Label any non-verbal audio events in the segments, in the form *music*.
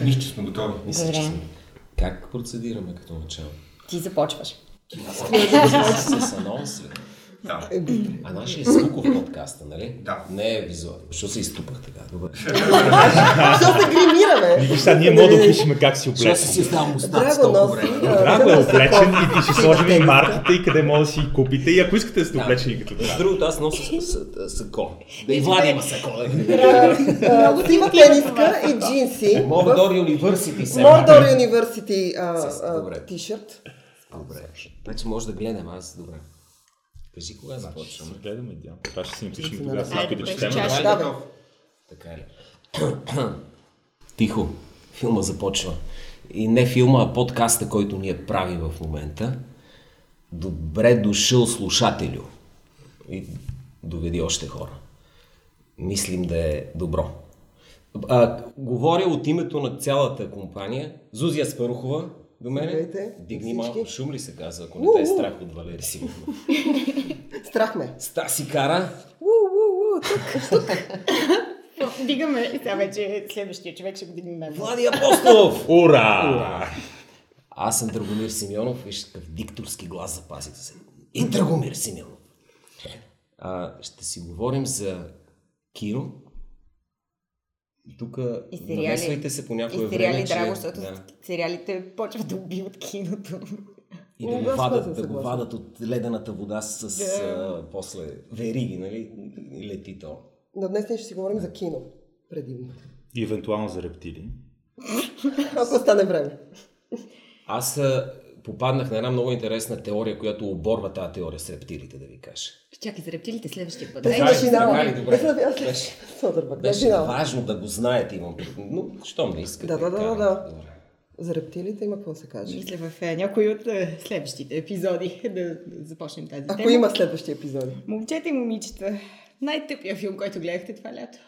Нищо, че сме готови. Мисля, че сме. Как процедираме като начало? Ти започваш. С анонс? Да. А нашия е звуков подкаста, нали? Да. Не е визуал. Защо се изтупах така? Добре. Защо се гримираме? Виж, сега ние мога да опишем как си Защо облечен. си издал мустаци Драго е облечен и ти ще сложим и марките и къде може да си купите. И ако искате да сте облечени като това. другото, аз нося сако. Да и Влади има сако. Сива тениска и джинси. Мордор University се. Мордор добре. тишърт. Добре. Значи може да гледам аз. Добре. Кажи кога започваме. Гледаме, да. Това ще си напишем Ще тогава, Айде, като през четем. Да. Така ли? *clears throat* Тихо. Филма започва. И не филма, а подкаста, който ние правим в момента. Добре дошъл слушателю. И доведи още хора. Мислим да е добро. А, говоря от името на цялата компания. Зузия Спарухова до мене. Здравейте, Дигни всички. малко шум ли се казва, ако не те е страх от Валери Симонов. *laughs* Страх ме. Стаси Кара. *laughs* Дигаме, сега вече следващия човек ще го дигне мен. Влади Апостолов. Ура! Аз съм Драгомир Симеонов, виж какъв дикторски глас запазите се. И Драгомир Симеонов. А, ще си говорим за кино. И тук И сериали. намесвайте се по някое И сериали, време, драго, че, защото да, сериалите почват да убиват киното. и да го, вадат, да го вадат от ледената вода с а, после вериги, нали? И лети то. Но днес ние ще си говорим за кино. Предимно. И евентуално за рептили. *laughs* Ако стане време. Аз а, попаднах на една много интересна теория, която оборва тази теория с рептилите, да ви кажа. Чакай за рептилите следващия път. Дай, на- аз Беше- важно да го знаете, имам. Но, щом не искате. Да, да, да, да. За рептилите има какво да се каже. Мисля в е, някои от е, следващите епизоди да, *laughs* да започнем тази Ако тема. има следващи епизоди. Момчета и момичета, най-тъпия филм, който гледахте това лято.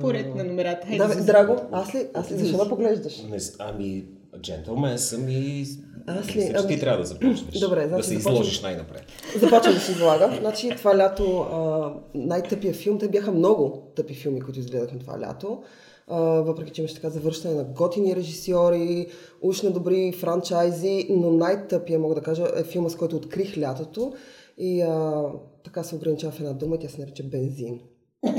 Поред на номерата. Хайде, Да, Зузи. Драго, аз ли? Аз ли? Защо да поглеждаш? Не, ами, джентълмен съм и... Аз ли? Мисля, че Ами- ти трябва да започнеш. *clears throat* Добре, Да значи се започвам. изложиш най-напред. Започвам да си излагам. Значи това лято а, най-тъпия филм, те бяха много тъпи филми, които изгледахме това лято. А, въпреки, че имаше така завършване на готини режисьори, уж на добри франчайзи, но най-тъпия, мога да кажа, е филма, с който открих лятото. И а, така се ограничава в една дума тя се нарича Бензин. *laughs*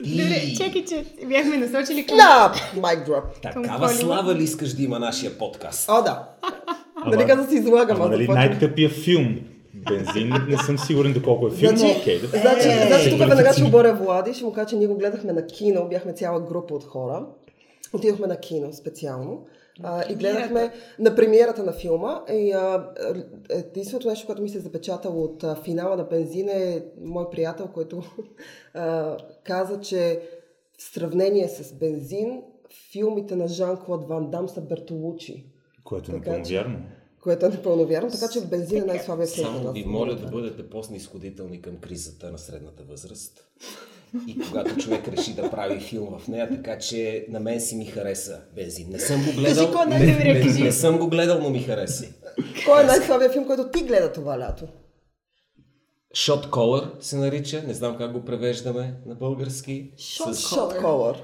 Добре, чакай, че бяхме насочили към... Ляп! Майк дроп. Такава слава ли искаш да има нашия подкаст? О, да. Нали каза да си излагам, Ама аз нали най-тъпия филм? Бензин, не съм сигурен доколко е филм, Значи, окей. да. значи, Е, значи е, тук веднага ще оборя Влади, ще му кажа, че ние го гледахме на кино, бяхме цяла група от хора. Отидохме на кино специално. А, и гледахме на премиерата на филма. И а, единственото нещо, което ми се е запечатало от а, финала на Бензин е мой приятел, който *laughs* а, каза, че в сравнение с Бензин, филмите на Жан-Клод Ван Дам са Бертолучи. Което е напълно вярно. Което е непълно вярно, така че в Бензин е най-слабия филм. Само ви моля да бъдете по-снисходителни към кризата на средната възраст. И когато човек реши да прави филм в нея, така че на мен си ми хареса Бензин. Не съм го гледал, не, не, не съм го гледал, но ми хареса. Кой е най-слабия филм, който ти гледа това лято? Shot Caller се нарича, не знам как го превеждаме на български. Shot С, Shot Collar.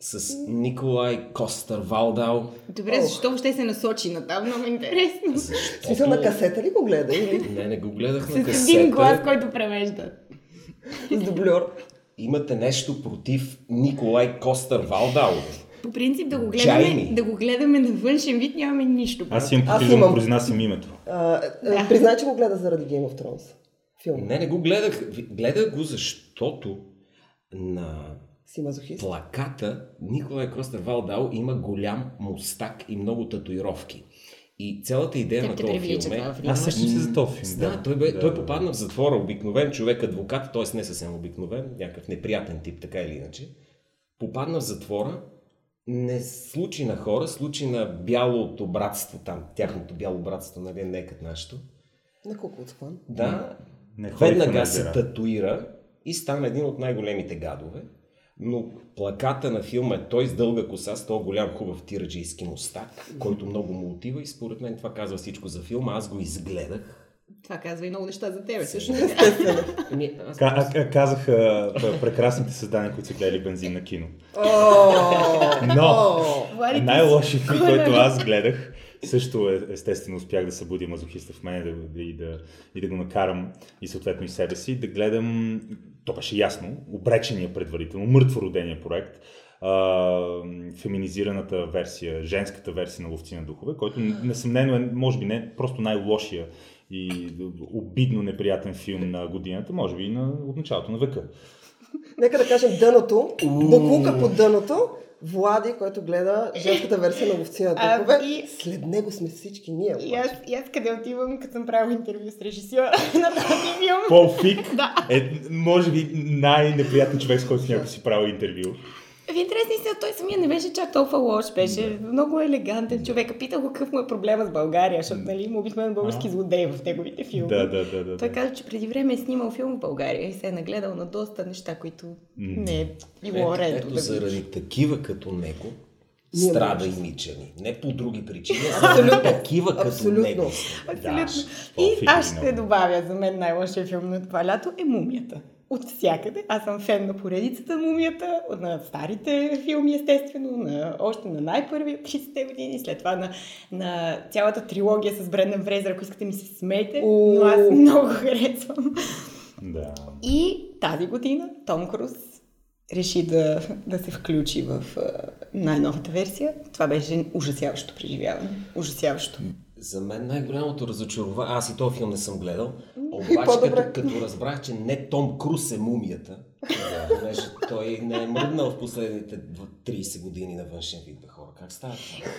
с Николай Костър Валдал. Добре, защо въобще се насочи на там? Много интересно. Защото... смисъл на касета ли го гледа или Не, не го гледах С на един касета. глас, който превежда. с дубльор? Имате нещо против Николай Костър Валдал? По принцип да го гледаме, да го гледаме на външен вид нямаме нищо. Аз имам Аз потребно имам. да произнасям името. А, а, Признай, че го гледа заради Game of Thrones. Филм. Не, не го гледах. Гледах го, защото на Си мазохист. плаката Николай Костър Валдал има голям мустак и много татуировки. И цялата идея Теб на този филм е... Аз сещам се за този филм. Да, той, бе, Да, той да, попадна в затвора, обикновен човек, адвокат, т.е. не съвсем обикновен, някакъв неприятен тип, така или иначе. Попадна в затвора, не случи на хора, случи на бялото братство там, тяхното бяло братство, нали, не е като нашето. На Куклуцклан. Да, Не веднага се татуира и стана един от най-големите гадове. Но плаката на филма е той с дълга коса, с този голям хубав тираджийски мустак, който много му отива и според мен това казва всичко за филма. Аз го изгледах Това казва и много неща за тебе. Също Ами, аз Ка- а- а- казаха а, прекрасните създания, които са гледали бензин на кино. Но най-лошият филм, кой който нали? аз гледах, също е, естествено успях да събудя мазохиста в мен да, и, да, и да го накарам и съответно и себе си, да гледам, то беше ясно, обречения предварително, мъртвородения проект, а, феминизираната версия, женската версия на Ловци на духове, който несъмнено е, може би не просто най-лошия и обидно неприятен филм на годината, може би и на, от началото на века. Нека да кажем дъното, буклука под дъното, Влади, който гледа женската версия на ловци на А, духове. и- След него сме всички ние. И аз, и аз къде отивам, като съм правил интервю с режисьора *laughs* на този филм. Пол Фик *laughs* Да. е, може би, най-неприятен човек, с който някой си правил интервю. В интересни се, той самия не беше чак толкова лош, беше много елегантен човек. Питах го какъв му е проблема с България, защото нали, има обикновен български злодей в неговите филми. Да, да, да, да. Той да. каза, че преди време е снимал филм в България и се е нагледал на доста неща, които не е било редно ето да заради такива като него страда и Мичани. Не по други причини, а заради такива като Абсолютно. него. Абсолютно. Пол и аз ще добавя за мен най-лошия филм на това лято е Мумията. От всякъде. Аз съм фен на поредицата на Мумията, на старите филми, естествено, на, още на най-първи от *laughs* 30-те години, след това на, на цялата трилогия с Брендан Фрейзър, ако искате ми се смейте, но аз много харесвам. Да. И тази година Том Круз реши да, да се включи в най-новата версия. Това беше ужасяващо преживяване. Ужасяващо. За мен най-голямото разочарование, аз и този филм не съм гледал, обаче като, като разбрах, че не Том Круз е мумията, да, понеже той не е мръднал в последните дв- 30 години на външен вид, бе хора. Как става това?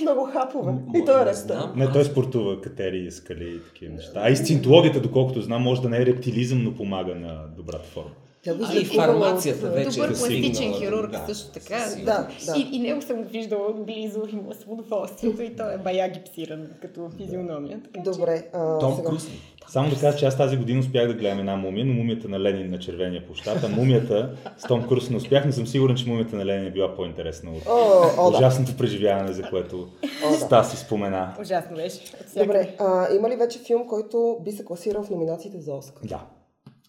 *laughs* Много хапове. М- И той е знам. Не, той спортува катери, скали и такива неща. А и сцинтологията, доколкото знам, може да не е рептилизъм, но помага на добрата форма. Тя го А и фармацията от- вече Добър е пластичен стигнала, хирург да, също така. Да, да. И, и него съм го виждала отблизо и му с удоволствието и той е бая гипсиран като физиономия. Така Добре. А, Том сега. Круз? Само да кажа, че аз тази година успях да гледам една мумия, но мумията на Ленин на червения площад, а мумията с Том Круз не успях, но съм сигурен, че мумията на Ленин е била по-интересна от О, о, да. ужасното преживяване, за което Стаси спомена. Ужасно беше. Добре, а, има ли вече филм, който би се класирал в номинациите за Оскар? Да,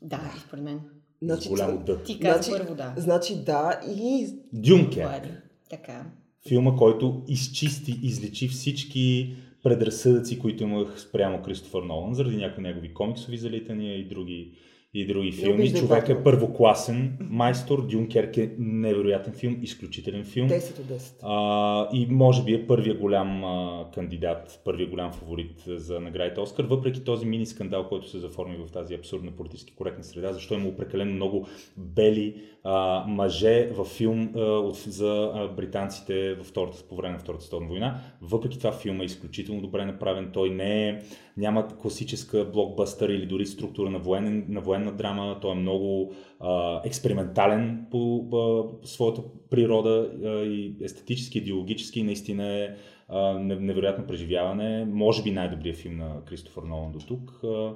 Да, според мен. С голямо дъ. Ти каза Значи, първо да. значи да и Дюнкер. Влади. Така. Филма, който изчисти, излечи всички предразсъдъци, които имах спрямо Кристофър Нолан, заради някои негови комиксови залитания и други, и други филми. Човек е първокласен майстор. Дюнкерк е невероятен филм, изключителен филм. 10 от 10. А, и може би е първия голям а, кандидат, първия голям фаворит за наградите Оскар, въпреки този мини скандал, който се заформи в тази абсурдна политически коректна среда, защо има прекалено много бели а, мъже във филм а, от, за а, британците във втората, по време на Втората световна война. Въпреки това филм е изключително добре направен. Той не е, няма класическа блокбъстър или дори структура на, военен, на военна драма. Той е много а, експериментален по, по своята природа а, и естетически, идеологически. Naистина е а, не- невероятно преживяване. Може би най-добрият филм на Кристофър Нолан до тук. А,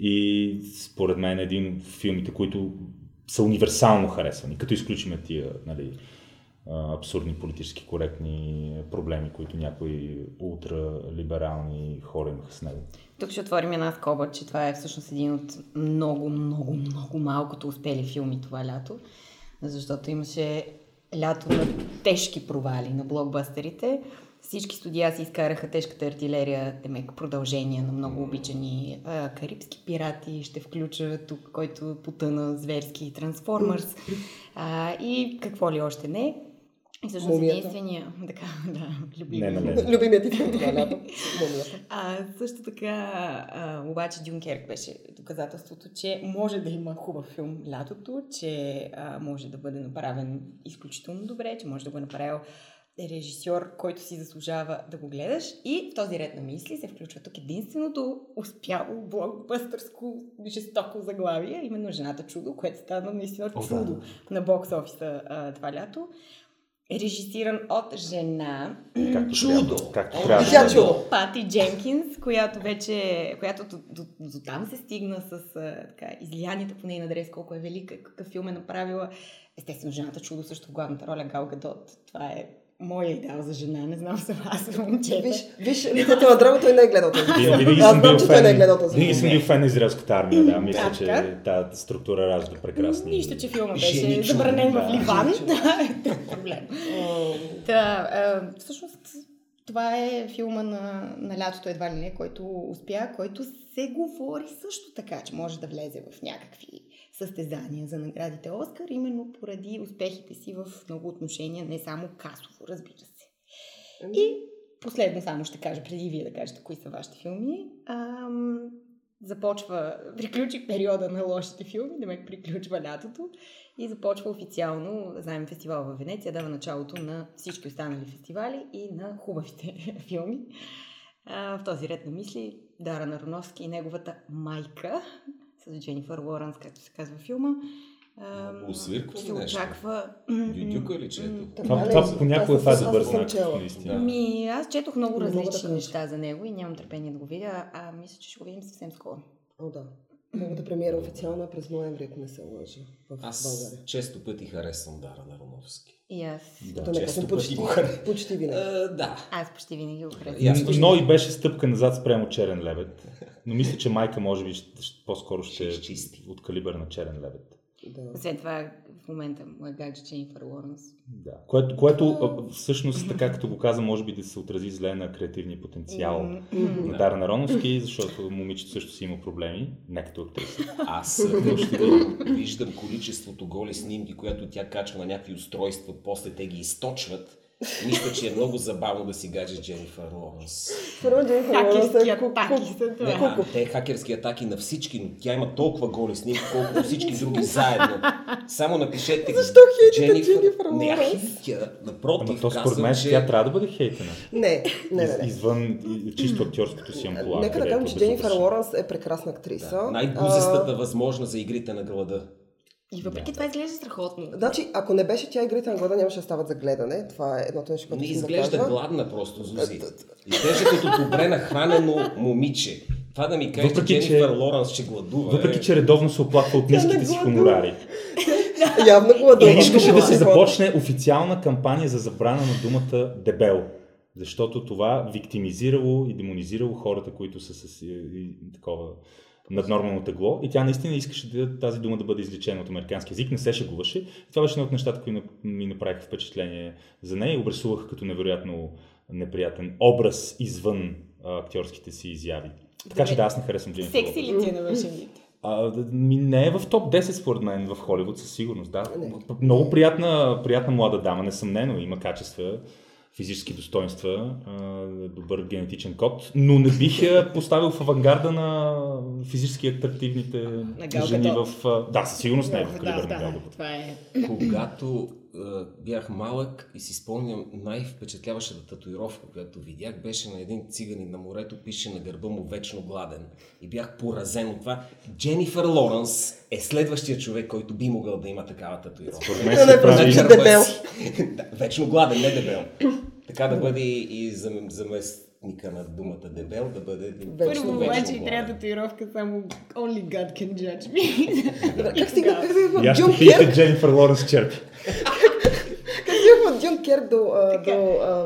и според мен е един от филмите, които са универсално харесвани, като изключиме тия нали, абсурдни политически коректни проблеми, които някои ултралиберални хора имаха с него. Тук ще отворим една скоба, че това е всъщност един от много, много, много малкото успели филми това лято, защото имаше лято на тежки провали на блокбъстерите. Всички студия си изкараха тежката артилерия, темек продължение на много обичани а, карибски пирати. Ще включа тук, който потъна зверски Трансформърс а, и какво ли още не. И всъщност единствения, така, да, любим. Не, не, не. *laughs* Любимият ти филм това лято. А, също така, а, обаче Дюнкерк беше доказателството, че може да има хубав филм лятото, че а, може да бъде направен изключително добре, че може да го е направил режисьор, който си заслужава да го гледаш. И в този ред на мисли се включва тук единственото успяло блокбъстърско жестоко заглавие, именно Жената чудо, което стана наистина О, да. чудо на бокс офиса а, това лято. Режисиран от жена, Както Чудо! Както трябва. Чудо! Пати Дженкинс, която вече, която до, до, до там се стигна с а, така, излиянията по нейна адрес, колко е велика, какъв филм е направила. Естествено, жената чудо също в главната роля Гал Гадот. Това е моя идеал за жена. Не знам за *laughs* момчета. Виж, виж, лицето на Драго, той не е гледал този филм. Винаги *laughs* Аз съм знам, бил че той не е гледал този винаги филм. съм бил фен на израелската армия, да. Мисля, че тази структура ражда прекрасни. Нищо, че филма беше забранен в Ливан. *laughs* Да, е проблем. Да, всъщност това е филма на, на лятото едва ли не, който успя, който се говори също така, че може да влезе в някакви състезания за наградите Оскар, именно поради успехите си в много отношения, не само касово, разбира се. И последно само ще кажа, преди вие да кажете кои са вашите филми. Ам, започва, приключи периода на лошите филми, да ме приключва лятото и започва официално, знаем, фестивал в Венеция, дава началото на всички останали фестивали и на хубавите *laughs* филми. А, в този ред на мисли Дара Нароновски и неговата майка с Дженнифър Лоренс, както се казва в филма. Ам, Много свирко се ли нещо? очаква... Дюдюка ли чето? Това, Така ли? това понякога това е добър знак, наистина. Ми, аз четох много различни неща за него и нямам търпение да го видя, а мисля, че ще го видим съвсем скоро. О, да. Неговата премиера официална през ноември, ако не се лъжа, в Аз България. често пъти харесвам Дара Нароновски. И аз. Да, Да, не често пъти почти, харесвам. почти винаги. Да. Аз почти винаги го харесвам. Но и беше стъпка назад спрямо Черен лебед. Но мисля, че майка може би ще, ще- по-скоро ще Ще е изчисти. от калибър на Черен лебед. Да. Освен това, в момента му е гадже Дженнифър Лоренс. Да. Което, което всъщност, така като го каза, може би да се отрази зле на креативния потенциал М, на Дара Нароновски, защото момичето също си има проблеми, не като актриса. Аз *laughs* виждам, виждам количеството голи снимки, която тя качва на някакви устройства, после те ги източват. Мисля, че е много забавно да си гадже Дженнифър Лоренс. Първо Дженнифър Лоренс Хакерски е ку- атаки. Не, те хакерски атаки на всички, но тя има толкова голи снимки, колкото всички *laughs* други заедно. Само напишете Защо хейтите Дженнифър Не, я Лоренс? хейтя. Напротив, Ама то според мен че... тя трябва да бъде хейтена. Не, не, не. Из, не. извън чисто актьорското си амплуа. Нека да кажем, че Дженнифър. Лоренс е прекрасна актриса. Да, най-гузестата възможна за игрите на глада. И въпреки това изглежда страхотно. Значи, ако не беше тя игрите на глада, нямаше да стават за гледане. Това е едното нещо, което Не да изглежда кажа. гладна просто, Зузи. Изглежда като добре нахранено момиче. Това да ми кажеш, че Въпреки, че- Дженнифър Лоренс ще гладува. Въпреки, е... че редовно се оплаква от ниските си хонорари. *laughs* Явно гладува. И искаше да се започне официална кампания за забрана на думата дебел. Защото това виктимизирало и демонизирало хората, които са с и, и, такова наднормално тегло. И тя наистина искаше да, тази дума да бъде излечена от американски язик, не се шегуваше. И това беше едно от нещата, които ми направиха впечатление за нея и обрисуваха като невероятно неприятен образ извън а, актьорските си изяви. Така че да, аз не харесвам Дженнифър Секси ли ти е на А, ми не е в топ 10 според мен в Холивуд със сигурност, да. Много приятна, приятна млада дама, несъмнено, има качества, физически достоинства, добър генетичен код, но не бих я поставил в авангарда на физически атрактивните Гал жени в... Да, със сигурност не е в Да, калибър на да, Гал Гадот. това е. Когато бях малък и си спомням най-впечатляващата татуировка, която видях, беше на един циганин на морето, пише на гърба му вечно гладен. И бях поразен от това. Дженифър Лоренс е следващия човек, който би могъл да има такава татуировка. Според мен се прави... гърба дебел. да, вечно гладен, не дебел. Така да бъде и зам- заместника на думата дебел, да бъде Вечно Първо обаче и трябва татуировка само Only God can judge me. Как стигна, как Керк, Дженнифър Лоренс черпи. *laughs* как стигна от Джон Керк до, а, до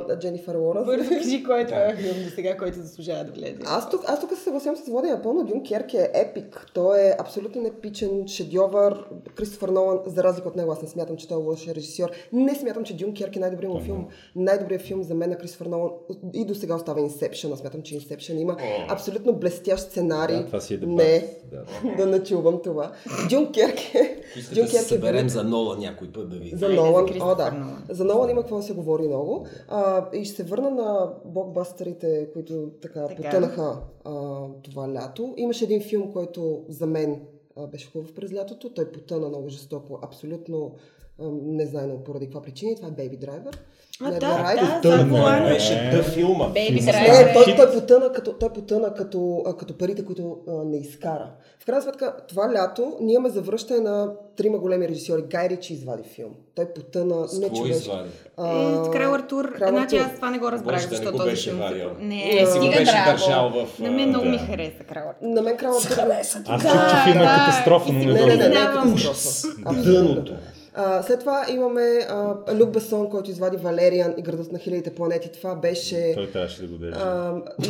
а, Дженнифър Лоренс? Бързо кажи кой е това филм до сега, който заслужава да влезе. Аз тук, аз тук се съгласявам с Влади напълно. Дюн Керк е епик. Той е абсолютно епичен шедьовър. Кристофър Нолан, за разлика от него, аз не смятам, че той е лош режисьор. Не смятам, че Дюн Керк е най-добрият му филм. Най-добрият филм за мен на Кристофър Нолан и до сега остава Inception. Аз смятам, че Inception има абсолютно блестящ сценарий. Да, това си е дебат. Не, Да. да не чувам това. Дюн Керк е... Искате да се съберем за Нола някой път да ви. За Нолан, о да. За Нолан има какво се говори много. А, и ще се върна на блокбастерите, които така, Така. потънаха а, това лято. Имаше един филм, който за мен а, беше хубав през лятото. Той потъна много жестоко, абсолютно а, незнайно поради каква причина. Това е Baby Driver. А, да, да, Тъна, не. Беше да филма. Бейби Не, той, той потъна, като, той потъна като, а, като парите, които а, не изкара. В крайна сметка, това лято ние имаме завръщане на трима големи режисьори. Гай Ричи извади филм. Той потъна С не човешки. извади? Е, Крал Артур, Крал значи аз това не го разбрах, да не защо го този беше филм. вадил. Не, Ти си го беше драго. държал в, На мен много да. ми хареса Крал Артур. На мен Крал Артур... Аз Да, чух, че филма е да. катастрофа, но не си Не, не, не, не е Признавам. катастрофа. Дъното. А, след това имаме а, Люк Бесон, който извади Валериан и градът на хилядите планети. Това беше Той трябваше да го държи.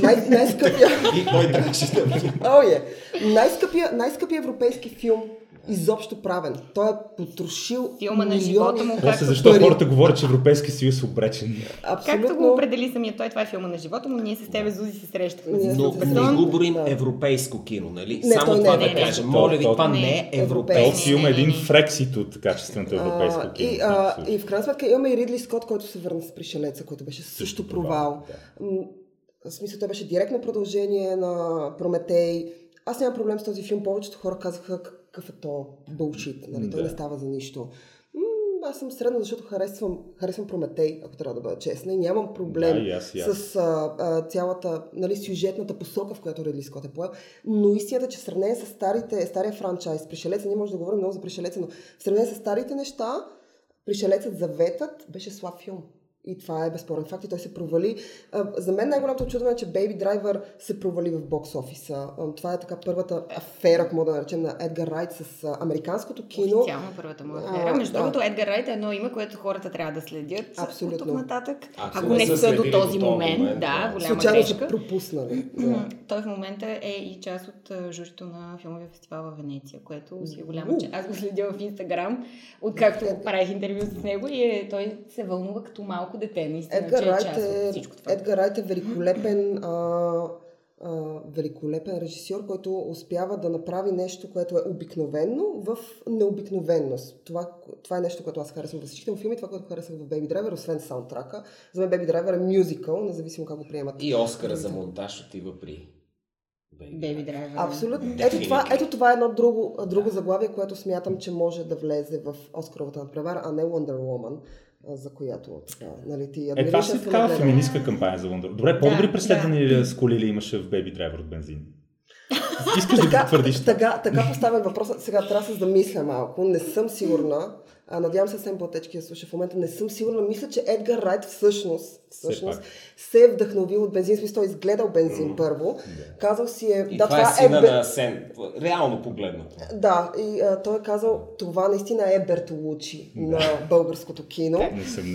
най- най-скъпия... *laughs* И трябваше да Oh, yeah. най-скъпия, най-скъпия европейски филм изобщо правен. Той е потрошил Филма на живота му, После защо пари. хората говорят, че Европейския съюз е обречен? Абсолютно. както го определи самия той, това е филма на живота му, ние с тебе, Зузи, се срещахме. Но не го броим Да. европейско кино, нали? Не, Само не това е да. То- Моля ви, то- това не е европейско. Този филм е един фрексит от качественото европейско кино. и, а, и в крайна сметка имаме и Ридли Скот, който се върна с Пришелеца, който беше също, Също провал. В смисъл, той беше директно продължение на Прометей. Аз нямам проблем с този филм. Повечето хора казаха какъв е то булшит, нали? Той Да. не става за нищо. М, аз съм средна, защото харесвам, харесвам Прометей, ако трябва да бъда честна. И нямам проблем Да, и аз, и аз. с а, а, цялата нали, сюжетната посока, в която Ридли Скот е поел. Но истината, че в сравнение с старите, стария франчайз, Пришелеца, ние може да говорим много за Пришелеца, но в сравнение с старите неща, Пришелецът Заветът беше слаб филм. И това е безспорен факт и той се провали. За мен най-голямото очудване е, че Baby Driver се провали в бокс офиса. Това е така първата афера, ако мога да наречем, на Едгар Райт с американското кино. Официално първата му афера. А, Между да. другото, Едгар Райт е едно име, което хората трябва да следят Абсолютно. от тук нататък. Ако Ако не са са до този момент, момент, да, да. голяма Случайно са грешка. пропуснали. М, Да. Той в момента е и част от журито на филмовия фестивал в Венеция, което си е голяма част. Аз го следя в Инстаграм, откакто правих интервю с него и е, той се вълнува като малко дете, наистина, Едгар че е Райт част от е, всичко това. Едгар Райт е великолепен, а, а, великолепен режисьор, който успява да направи нещо, което е обикновено в необикновенност. Това, това е нещо, което аз харесвам във всичките му филми, това, което харесвам в Baby Driver, освен саундтрака. За мен Baby Driver е мюзикъл, независимо как го приемат. И Оскара за монтаж отива при Беби Драйвер. Абсолютно. Ето това, ето това е едно друго, друго заглавие, което смятам, че може да влезе в Оскаровата надпревара, а не Wonder Woman, за която така, нали, ти Е, това си такава феминистка кампания за Wonder. Добре, по-добри Да, преследвания да. с коли ли имаше в Baby Driver от бензин? *laughs* Искаш да така, го твърдиш? така, така поставям въпроса. Сега трябва да се замисля малко. Не съм сигурна. А, надявам се Сем Платечки да слуша в момента. Не съм сигурна. Мисля, че Едгар Райт всъщност, всъщност се е вдъхновил от бензин. Смисъл, той е изгледал бензин първо. Казал си е... И да, това, е сина Бе- на Сен. Реално погледнато. Да, и а, той е казал, това наистина е Бертолучи на българското кино.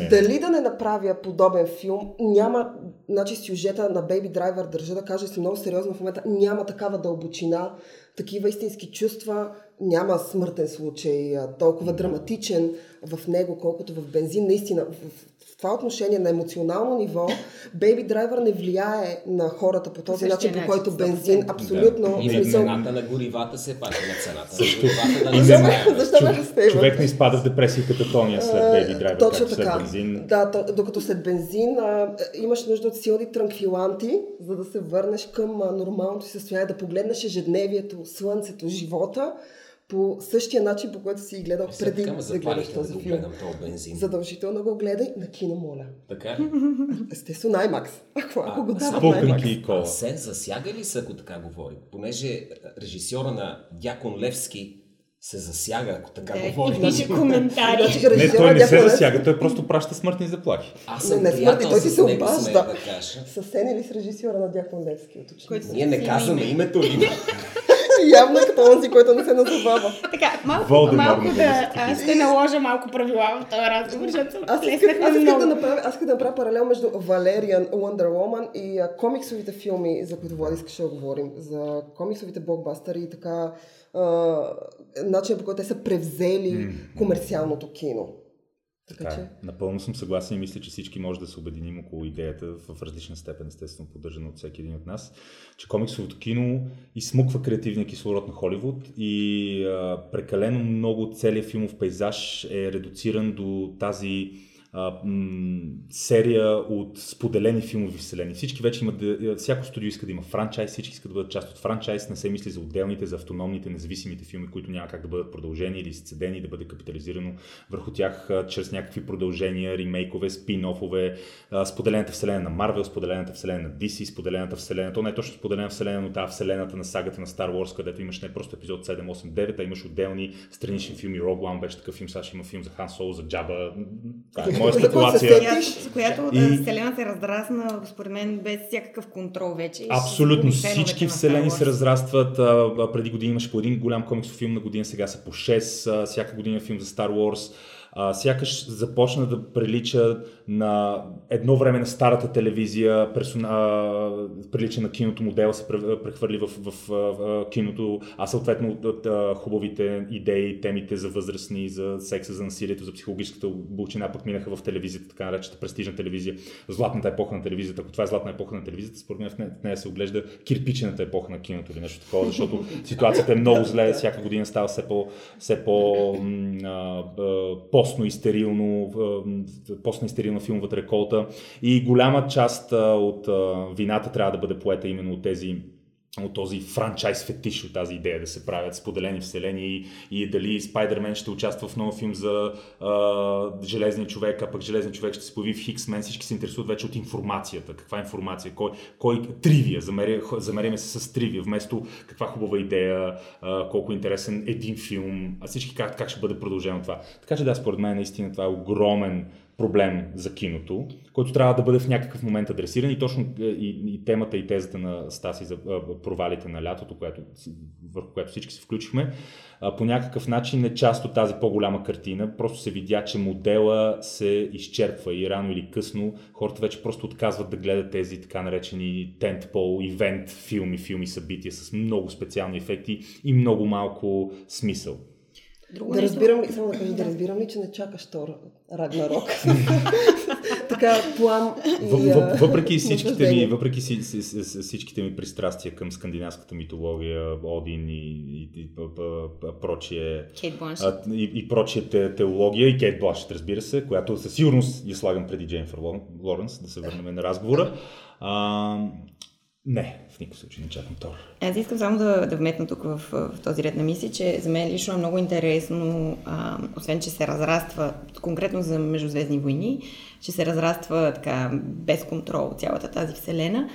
Дали да не направя подобен филм, няма, значи сюжета на Baby Driver, държа да кажа, и съм много сериозна в момента, няма такава дълбочина, такива истински чувства, няма смъртен случай, а, толкова драматичен в него, колкото в бензин. Наистина, в, в, това отношение на емоционално ниво, Baby Driver не влияе на хората по този начин, по който бензин 100%. абсолютно... И в на цената на горивата се пак на цената на горивата да И не. Защо разтейва? Човек не изпада в депресия като Тония след Baby Driver, Точно както след така. бензин. Да, то, докато след бензин а, имаш нужда от силни транквиланти, за да се върнеш към а, нормалното си състояние, да погледнеш ежедневието, слънцето, живота по същия начин, по който си гледал Сега преди така да гледаш да този го филм. гледам бензин. Задължително го гледай на кино, моля. Така ли? *laughs* Естествено, IMAX. Ако, ако го кола. А Сен засяга ли се, ако така говорим? Понеже режисьора на Дякон Левски се засяга, ако така Да, говорим. и пише коментари. Значи, Не, той не се засяга, той просто праща смъртни заплахи. Аз съм Не, не, смърти, той ти с се обажда. да кажа. Със Сен или с режисьора на Дякон Левски? Ние не Си казваме име. името *laughs* ли. Явно е като онзи, който не се назовава. Така, малко, малко да... Аз ще наложа малко правила в този разговор, защото Аз исках, аз исках да направя, аз исках да направя паралел между Валериан, Wonder Woman и а, комиксовите филми, за които Влади искаше да говорим. За комиксовите блокбастери и така а, начинът по който те са превзели комерциалното кино. Така Така, че... е. напълно съм съгласен и мисля, че всички може да се обединим около идеята в различна степен, естествено поддържана от всеки един от нас, че комиксовото кино изсмуква креативния кислород на Холивуд и а, прекалено много целият филмов пейзаж е редуциран до тази а, м- серия от споделени филмови вселени. Всички вече имат, да, всяко студио иска да има франчайз, всички искат да бъдат част от франчайз, не се мисли за отделните, за автономните, независимите филми, които няма как да бъдат продължени или изцедени, да бъде капитализирано върху тях а, чрез някакви продължения, ремейкове, спин-офове, а, споделената вселена на Марвел, споделената вселена на DC, споделената вселена. То не е точно споделена вселена, но тази вселената на сагата на Star Wars, където имаш не просто епизод 7, 8, 9, а имаш отделни странични филми. Rogue One беше такъв филм, сега има филм за Хан Соло, за Джаба. Това е *laughs* моя спекулация. С която И- и... Вселена се разрасна, според мен, без всякакъв контрол вече. Абсолютно всички вселени се разрастват. Преди години имаше по един голям комиксов филм, на година сега са по 6. А, всяка година е филм за Star Wars. А, сякаш започна да прилича на едно време на старата телевизия, персона, а, прилича на киното, модела се прехвърли в, в, в, в киното, а съответно от, а, хубавите идеи, темите за възрастни, за секса, за насилието, за психологическата булчина пък минаха в телевизията, така наречената престижна телевизия, златната епоха на телевизията. Ако това е златна епоха на телевизията, според мен в нея се оглежда кирпичената епоха на киното или нещо такова, защото ситуацията е много зле, всяка година става все по, все по постно и стерилно, постно и стерилна филмовата реколта и голяма част от вината трябва да бъде поета именно от тези от този франчайз фетиш, от тази идея да се правят споделени вселени и, и дали Спайдермен ще участва в нов филм за а, Железния човек, а пък Железния човек ще се появи в Хиксмен. Всички се интересуват вече от информацията. Каква информация? Кой, кой тривия? Замеряме се с тривия, вместо каква хубава идея, а, колко интересен един филм, а всички как, как ще бъде продължено това. Така че да, според мен наистина това е огромен проблем за киното, който трябва да бъде в някакъв момент адресиран и точно е, и, и темата и тезата на Стаси за провалите на лятото, което, върху което всички се включихме, по някакъв начин е част от тази по-голяма картина. Просто се видя, че модела се изчерпва и рано или късно хората вече просто отказват да гледат тези така наречени тентпол, ивент, филми, филми, събития с много специални ефекти и много малко смисъл. Друго да разбирам ли, само да кажа, да разбирам ли, че не чакаш Тор Рагнарок? *laughs* *laughs* така, план и, Въпреки всичките ми, въпреки всичките ми пристрастия към скандинавската митология, Один и, и, и, прочие, и, и прочие те, теология и Кейт Блашет, разбира се, която със сигурност я слагам преди Джейнфър Лоренс, да се върнем на разговора. А, не, в никакъв случай не чакам Тор. Аз искам само да, да вметна тук в, в този ред на мисли, че за мен лично е много интересно, а, освен че се разраства, конкретно за Междузвездни войни, че се разраства така без контрол цялата тази вселена,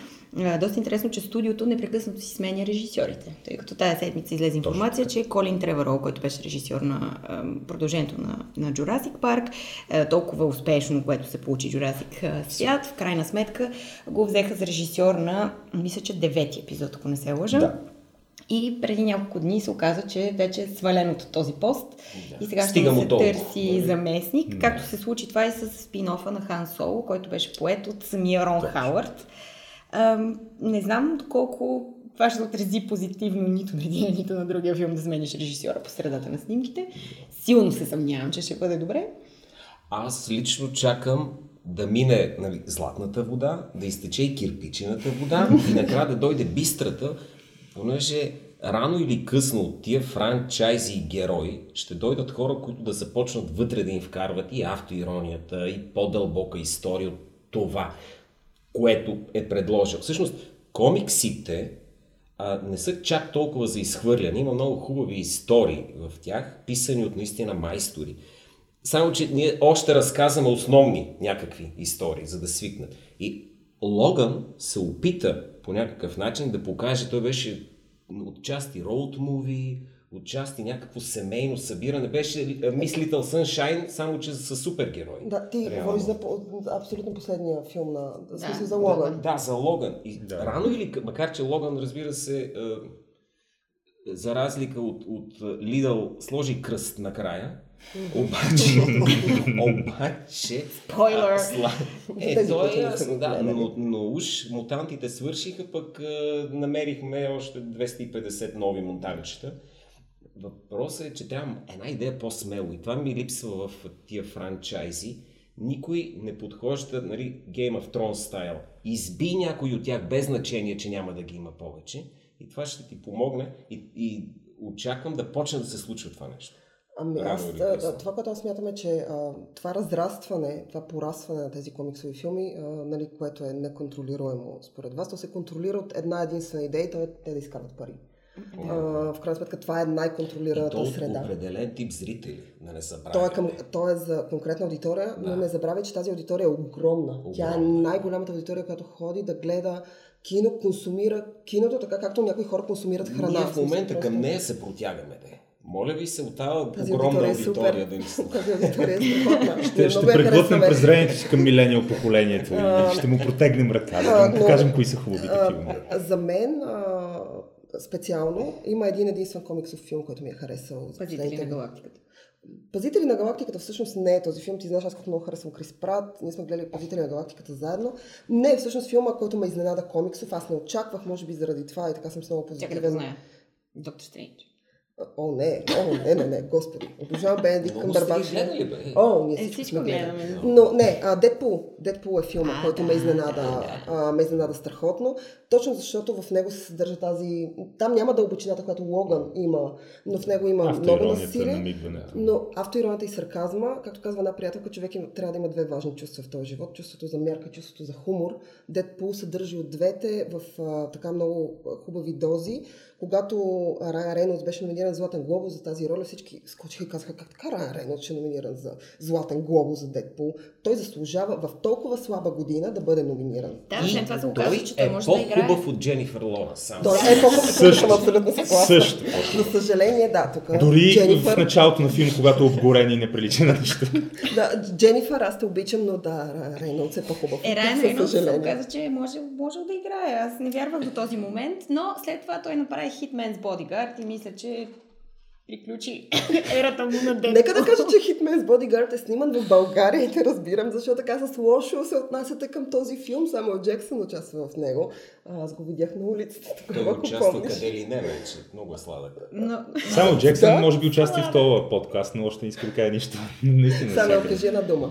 доста интересно, че студиото непрекъснато си сменя режисьорите, тъй като тази седмица излезе информация, че Колин Треворол, който беше режисьор на продължението на, на Jurassic Park, толкова успешно, което се получи Jurassic свят, в крайна сметка го взеха за режисьор на, мисля, че девети епизод, ако не се лъжа. Да. И преди няколко дни се оказа, че вече е свален от този пост да. и сега Стига ще се търси заместник, да. както се случи това и с спин-офа на Хан Соло, който беше поет от самия Рон Точно. Хауърд. Не знам доколко това ще отрази позитивно нито на един, нито на другия филм да смениш режисьора по средата на снимките. Силно се съмнявам, че ще бъде добре. Аз лично чакам да мине нали, златната вода, да изтече и кирпичената вода *laughs* и накрая да дойде бистрата, понеже рано или късно от тия франчайзи и герои ще дойдат хора, които да започнат вътре да им вкарват и автоиронията, и по-дълбока история от това което е предложил. Всъщност, комиксите а, не са чак толкова за изхвърляне. Има много хубави истории в тях, писани от наистина майстори. Само, че ние още разказваме основни някакви истории, за да свикнат. И Логан се опита по някакъв начин да покаже, той беше отчасти роуд муви, отчасти някакво семейно събиране. Беше Мис Литъл Sunshine, само че с супергерои. Да, ти говориш за абсолютно последния филм на... Да. Смисъл за Логан. Да, да, за Логан. И да. Рано или, макар че Логан, разбира се, за разлика от, от Лидъл, сложи кръст накрая, обаче, *laughs* обаче... Спойлер! Е, то е ясно, да, но, но уж мутантите свършиха, пък намерихме още 250 нови монтажчета. Въпросът е, че трябва една идея по-смело и това ми липсва в тия франчайзи. Никой не подхожда, нали, Game of Thrones стайл. Изби някой от тях без значение, че няма да ги има повече. И това ще ти помогне и, и очаквам да почне да се случва това нещо. Ами аз, да, това, което аз смятам е, че а, това разрастване, това порастване на тези комиксови филми, а, нали, което е неконтролируемо според вас, то се контролира от една единствена идея и то е те да изкарват пари. Да. А, в крайна сметка това е най-контролираната и то среда. определен тип зрители, да не забравяме. То е, към, то е за конкретна аудитория, да. но не забравяй, че тази аудитория е огромна. огромна. Тя е най-голямата аудитория, която ходи да гледа кино, консумира киното, така както някои хора консумират храна. Ние в момента просто... към нея се протягаме. Де. Моля ви се от тази огромна аудитория, аудитория да ни *laughs* Тази аудитория е *laughs* Ще, ще преглътнем презрението си към милениал поколението и *laughs* ще му протегнем ръка, да му покажем кои са хубавите филми. За мен специално има един единствен комиксов филм, който ми е харесал. Пазители на галактиката. Пазители на галактиката всъщност не е този филм. Ти знаеш, аз колко много харесвам Крис Прат. Ние сме гледали Пазители на галактиката заедно. Не е всъщност филма, който ме изненада комиксов. Аз не очаквах, може би заради това и така съм много Чакай да позитивен. позная. Доктор Стрендж. О, не, о, не, не, не, господи. Обожавам Бенедикт гледали, бе. О, ние Е, всичко, сме гледали. гледаме. Но не, а, Дедпул. Дедпул е филма, А, който да, ме изненада, да, А, ме изненада страхотно. Точно защото в него се съдържа тази... Там няма дълбочината, която Логан има, но в него има много насилие. Но автоиронията и сарказма, както казва една приятелка, човек има, трябва да има две важни чувства в този живот. Чувството за мярка чувството за хумор. Дедпул съдържа от двете в а, така много хубави дози. Когато Райан Рейнолдс беше номиниран за Златен глобус за тази роля, всички скочиха и казаха как така Райан Рейнолдс ще е номиниран за Златен глобус за Дедпул. Той заслужава в толкова слаба година да бъде номиниран. Да, освен това се той оказа, че той е може да играе. по-хубав от Дженифър Лоренс. Само. Той е по-хубав, Също. съм абсолютно съгласна. Също. За съжаление, да, тук Дори Дженифър... в началото на филм, когато е обгорен и не прилича на нищо. Да, Дженифър, аз те обичам, но да, Рейнолдс е по-хубав. Е, Райан Рейнолдс се оказа, че може, може да играе. Аз не вярвах до този момент, но след това той направи Hitman's Bodyguard и мисля, че приключи *laughs* ерата му на ден. Нека да кажа, че Hitman's Bodyguard е сниман в България и не разбирам защо така с лошо се отнасяте към този филм. Само Джексън участва в него. Аз го видях на улицата. Той Тогава, ако участва помниш. къде ли не вече. Много е сладък. Но, Само Джексън Да. може би участва и в този подкаст, но още не иска да каже нищо. *laughs* Наистина. Само кажи една дума.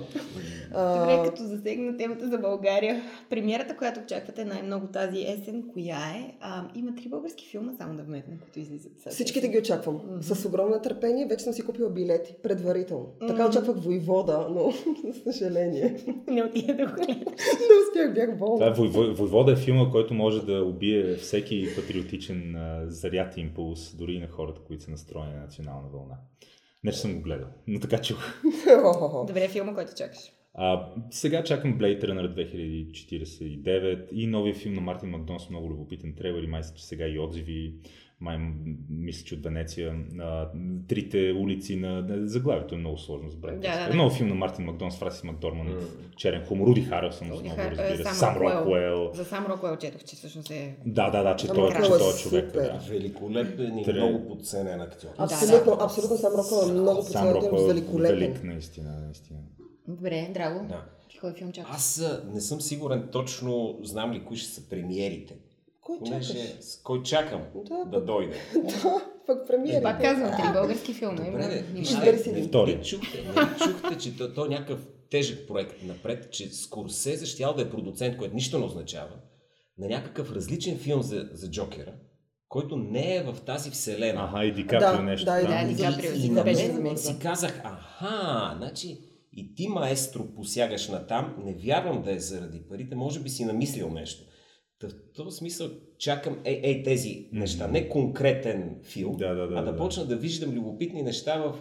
Добре, като засегна темата за България, премиерата, която очаквате най-много тази есен, коя е? А, има три български филма, само да вметна, които излизат. тази Всичките ги очаквам. С огромно нетърпение. Вече съм си купила билети предварително. Така очаквах Войвода, но *laughs* за съжаление. Не го гледам. *laughs* Не успях, бях Това болна. е Вой- Вой- Войвода е филма, който може да убие всеки патриотичен а, заряд и импулс, дори и на хората, които са настроени на национална вълна. Не, че съм го гледал, но така чух. *laughs* Добре, филма, който чакаш. А, сега чакам Blade Runner 2049 и новия филм на Мартин Макдон с много любопитен трейлер и май че сега и отзиви. Май мисля, че от Венеция. А, трите улици на... Заглавието е много сложно с Да, да, да. Да, филм на Мартин Макдон с Фрасис Макдорман. Черен хумор. Руди Харелсън Руди много Хар- разбира. е, се. Сам Сам Рокуел. Рокуел. За сам Рокуел четох, че всъщност е... Да, да, да, че Сам той, че Рокуел е той човек. супер. Да. Великолепен и Тре- много подценен актьор. Абсолютно, абсолютно сам Рокъл е много подценен, Рокуел е великолепен. велик, наистина, наистина. Добре, драго. Да. Ти кой филм чакаш? Аз не съм сигурен точно, знам ли кои ще са премиерите. Кой Понеже чакаш? с кой чакам Да, да дойде. *laughs* Да, пък премиера. Пак казвам, три български филма. Добре, не. Избери не, не, чухте, не чухте, че то, то е някакъв тежък проект напред, че Скорсезе щял да е продуцент, което нищо не означава, на някакъв различен филм за, за Джокера, който не е в тази вселена. Аха, и Ди Каприо Да, нещо. да, и Да, Ди Каприо, И, си и го на беше мен за си казах, аха, значи и ти, маестро, посягаш на там, не вярвам да е заради парите, може би си намислил нещо. Та в този смисъл чакам ей, ей тези неща, не конкретен филм, Да, да, да, а да, да. почна да виждам любопитни неща в...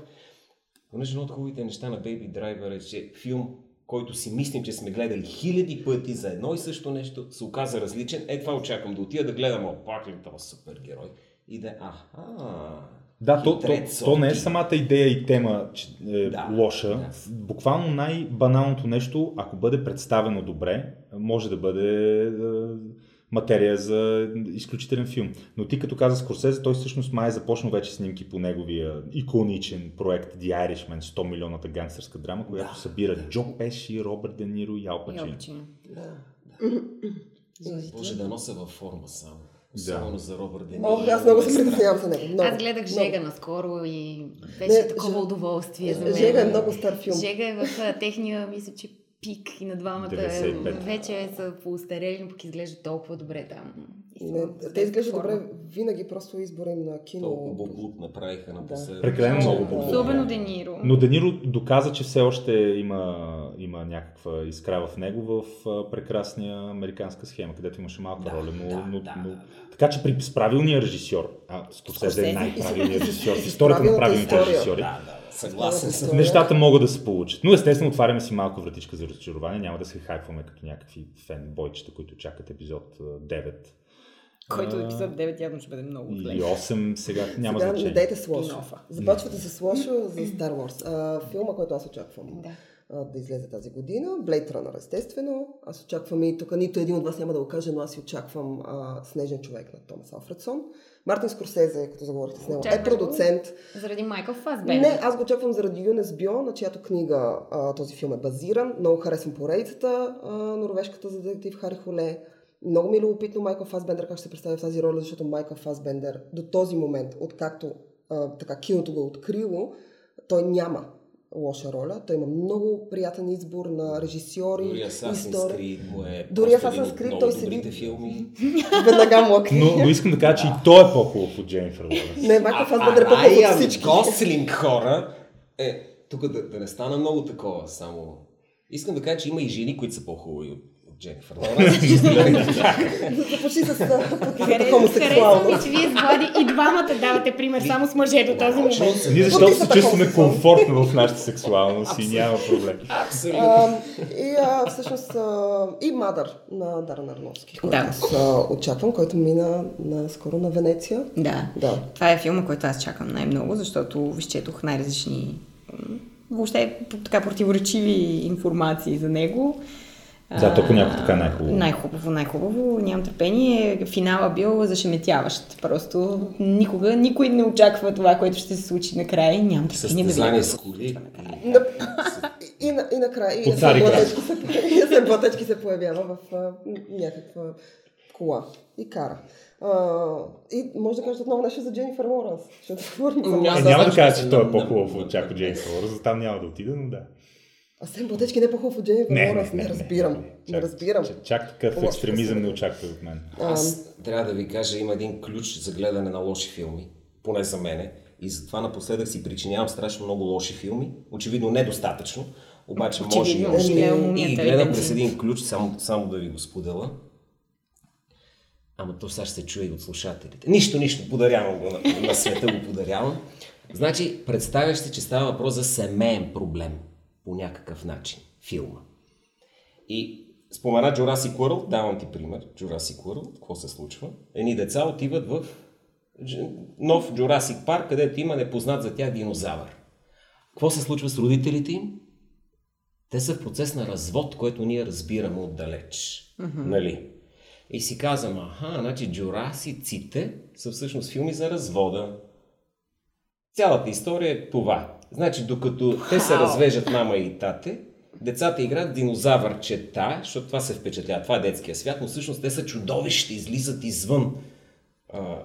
Понеже едно от хубавите неща на Baby Driver е, че филм, който си мислим, че сме гледали хиляди пъти за едно и също нещо, се оказа различен. Е, това очаквам да отида да гледам, о, пак ли този супергерой? И да, аха, Да, то, то, то не е самата идея и тема че е Да, лоша. да. Буквално най-баналното нещо, ако бъде представено добре, може да бъде е, материя за изключителен филм. Но ти като каза Скорсезе, той всъщност май е започнал вече снимки по неговия иконичен проект The Irishman, 100 милионната гангстерска драма, която Да, събира Джо Пеши, Робърт Де Ниро и Ал Пачино. Алпачино. Да. Може да нося във форма само. Особено за Робърт Де Ох, аз много се притеснявам за него. Много, Аз гледах много. Жега наскоро и беше Не, такова Ж- удоволствие за мен. Жега е много стар филм. Жега е в техния, мисля, че пик и на двамата 95. вече са поустарели, но пък изглежда толкова добре там. Не, те изглеждат добре винаги, просто избора им на кино. Толкова боклук направиха напоследък. Прекалено много Да. боклук. Особено Де Ниро. Но Дениро доказа, че все още има, има някаква искра в него в прекрасния американска схема, където имаше малка Да, роля. Но, да, но, да, но, да. така че при, с правилния режисьор, а Скорсезе е най-правилният режисьор в историята на правилните режисьори, Да, да, съгласен съм. Нещата могат да се получат. Но естествено отваряме си малко вратичка за разочарование. Няма да се хайпваме като някакви фенбойчета, които чакат епизод а, 9. Който А, епизод 9 явно ще бъде много Или зле. 8, сега няма Сега не значение. дайте с лошо. Започвате с лошо за Star Wars. А, филма, който аз очаквам. Да. А, да излезе тази година. Blade Runner, естествено. Аз очаквам и тук нито един от вас няма да го каже, но аз си очаквам а, Снежен човек на Томас Алфредсон. Мартин Скорсезе, като заговорихте с него, е го? продуцент. Заради Майкъл Фасбендер. Не, аз го очаквам заради Юнес Био, на чиято книга а, този филм е базиран. Много харесвам поредицата, а, норвежката за детектив Хари Холе. Много ми е любопитно Майкъл Фасбендер как ще се представи в тази роля, защото Майкъл Фасбендер до този момент, откакто а, така киното го е открило, той няма лоша роля. Той има много приятен избор на режисьори, Дори Assassin's. Creed му е Дори Assassin's Creed той седи- филми. *laughs* Веднага млъкне. Но, но искам да кажа, че и той е по-хубав от Дженнифър Лоренс. Не, Майкъл Фасбендер е а по-хубав от всички. Гослинг хора, е, тук да, да не стана много такова, само... Искам да кажа, че има и жени, които са по-хубави от Дженнифър Лоренс. Започни *laughs* с Харесва ми, че вие с Влади и двамата давате пример само с мъже до този момент. Ние защото се чувстваме комфортно в нашата сексуалност и няма проблем. И всъщност и Мадър на Даран Арновски, който аз очаквам, който мина на, скоро на Венеция. Да. Да. Това е филма, който аз чакам най-много, защото изчетох най-различни въобще така противоречиви информации за него. Да, то понякога така най-хубаво. Най-хубаво, най-хубаво. Нямам търпение. Финала бил зашеметяващ. Просто никога, никой не очаква това, което ще се случи накрая. Нямам търпение да видя. с коли. На, и, *laughs* и, на- и накрая и. Блатечки се, се появява в а, някаква кола и кара. А, и може да кажете отново нещо за Дженнифър Лоренс, за Няма Е, да кажа, че той е по-хубав от Джеймс Лоренс, там няма да отида, но да. А Сен Блатечки не е по-хубав от Дженнифър Не, Лоренс, не, разбирам. Не, Чак- разбирам. Чак, чак такъв екстремизъм не да. очаква от мен. Аз трябва да ви кажа, има един ключ за гледане на лоши филми, поне за мене. И затова напоследък си причинявам страшно много лоши филми. Очевидно недостатъчно, обаче може и Очевидно, още. И гледам през един ключ, само, само да ви го споделя. Ама то сега ще се чуе и от слушателите. Нищо, нищо, подарявам го на, на света, го подарявам. Значи, представяш си, че става въпрос за семейен проблем по някакъв начин. Филма. И спомена Jurassic World, давам ти пример. Jurassic World, какво се случва? Едни деца отиват в нов Jurassic Парк, където има непознат за тях динозавър. Какво се случва с родителите им? Те са в процес на развод, което ние разбираме отдалеч. Mm-hmm. Нали? И си казвам, аха, значи джурасиците са всъщност филми за развода. Цялата история е това. Значи, докато те се развежат мама и тате, децата играят динозавърчета, защото това се впечатлява, това е детския свят, но всъщност те са чудовища, излизат извън а,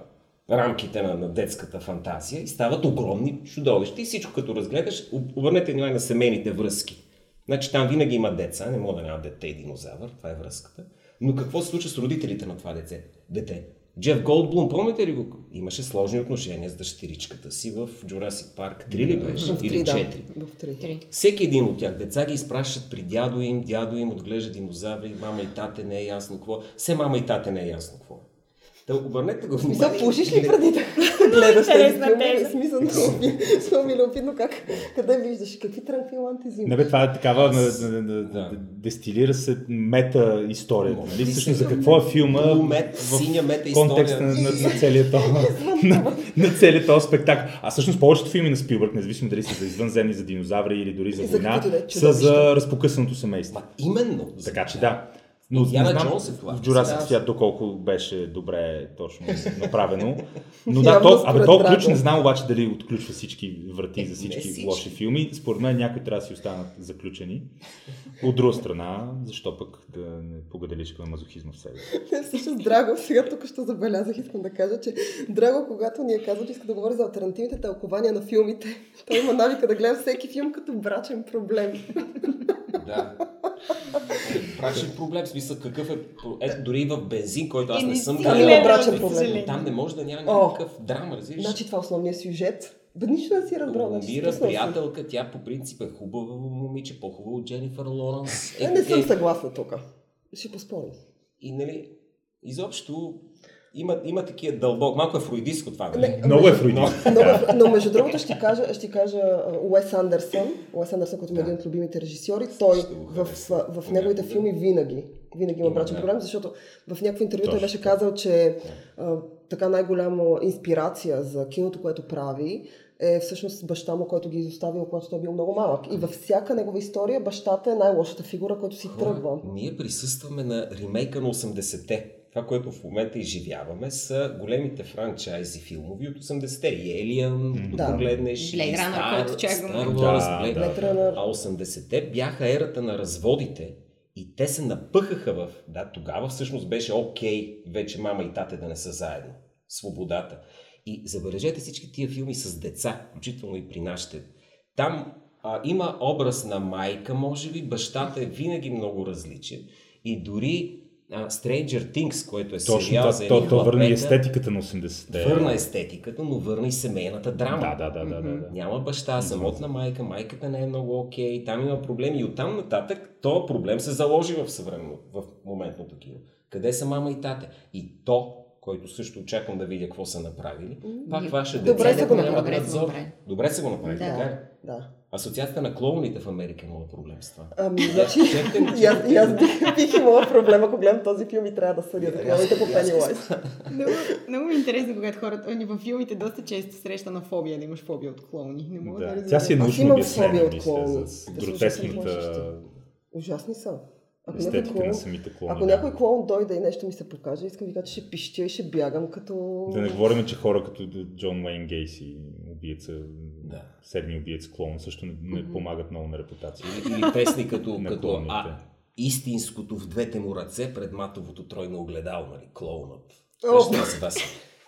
рамките на, на детската фантазия и стават огромни чудовища. И всичко като разгледаш, об- обърнете внимание на семейните връзки. Значи там винаги има деца, не мога да няма дете и динозавър, това е връзката. Но какво се случва с родителите на това дете? дете? Джеф Голдблум, помните ли го? Имаше сложни отношения с дъщеричката си в Jurassic Park 3 ли беше? В три, Или да. 4? В три. Три. Всеки един от тях деца ги изпращат при дядо им, дядо им отглежда динозаври, мама и тате не е ясно какво. Все мама и тате не е ясно какво. Да обърнете го внимание. пушиш ли преди да *laughs* гледаш тези филми? В Смисъл, много ми- е любопитно как, къде виждаш, какви транквиланти взимаш. Не бе, това е такава, дестилира се мета историята. Може Нали? Всъщност за какво е филма в контекста на, история. целият този, на, *laughs* целият този *laughs* спектакъл. А всъщност повечето филми на Спилбърг, независимо дали са за извънземни, за динозаври или дори за война, е са за разпокъсаното семейство. Именно. Така че да. Но не Индиана знам Джонс е това. в Jurassic Да. свят доколко беше добре точно *laughs* направено. Но да, то, абе, то ключ не знам обаче дали отключва всички врати за всички, всички. лоши филми. Според мен някои трябва да си останат заключени. От друга страна, защо пък да не погаделичкаме мазохизма в себе си? *laughs* Не, Всъщност Драго, сега тук ще забелязах, искам да кажа, че Драго, когато ни е казал, че иска да говори за альтернативните тълкования на филмите, той има навика да гледа всеки филм като брачен проблем. Да. *laughs* Брачен проблем, смисъл какъв е... Ето, дори и в бензин, който аз не съм гледал, гледала, брачен проблем. Там не може да няма някакъв драма, разбираш? Значи това е основният сюжет. Бе, нищо не си разбрал. значи спуснал съм. приятелка, тя по принцип е хубава момиче, по-хубава от Дженифър Лоренс. Е, не съм съгласна тук. Ще поспорим. И нали, изобщо има, има такива дълбок, малко е фруидистко това, нали? Не, Много е фруидистко. Но, но между другото ще кажа, ще кажа Уес Андерсън, Уес Андерсън, който е един от любимите режисьори, той в, в, в неговите Понякога. филми винаги, винаги има брачен да. проблем, защото в някакво интервю той беше казал, че а, така най-голяма инспирация за киното, което прави, е всъщност баща му, който ги изоставил, когато той е бил много малък. И във всяка негова история бащата е най-лошата фигура, който си тръгва. Ние присъстваме на ремейка на 80-те. Това, което в момента изживяваме, са големите франчайзи филмови от 80-те. И Alien, Да. да погледнеш, и Blade Runner, Star, който Wars, Да, да. А 80-те бяха ерата на разводите и те се напъхаха в... Да, тогава всъщност беше окей вече мама и тате да не са заедно. Свободата. И забележете всички тия филми с деца, включително и при нашите. Там а, има образ на майка, може би, бащата е винаги много различен. И дори а, Stranger Things, което е Точно сериал това, за то, то върна естетиката на 80-те. Върна естетиката, но върна и семейната драма. Да, да, да, да, да, да. Няма баща, самотна майка, майката не е много окей, там има проблеми и оттам нататък този проблем се заложи в съвременно, в моментното кино. Къде са мама и тате? И то, който също очаквам да видя какво са направили, пак ваше деца. Добре са го направили. Добре са го направили, Да. така? Да. Асоциацията на клоуните в Америка има проблем с това. Ами, значи, и аз, и аз бих, бих имала проблем, ако гледам този филм и трябва да съдя за клоуните по И аз- Пенилайз. *laughs* Много, много ми е интересно, когато хората ами във филмите доста често среща на фобия, да имаш фобия от клоуни. Не мога да, Да. разбера. Тя си е научно имам обяснена, фобия от мисля, клоуни. с гротескната ужасни са. Ако някой, клоун, на самите клоуни. ако да. някой клоун дойде и нещо ми се покаже, искам да кажа, че ще пищя и ще бягам като... Да не говорим, че хора като Джон Уейн Гейси, убиеца, Да. седми убиец клоун, също не, не помагат много на репутация. Или, или песни като, като а, истинското в двете му ръце пред матовото тройно огледало, нали, клоунът.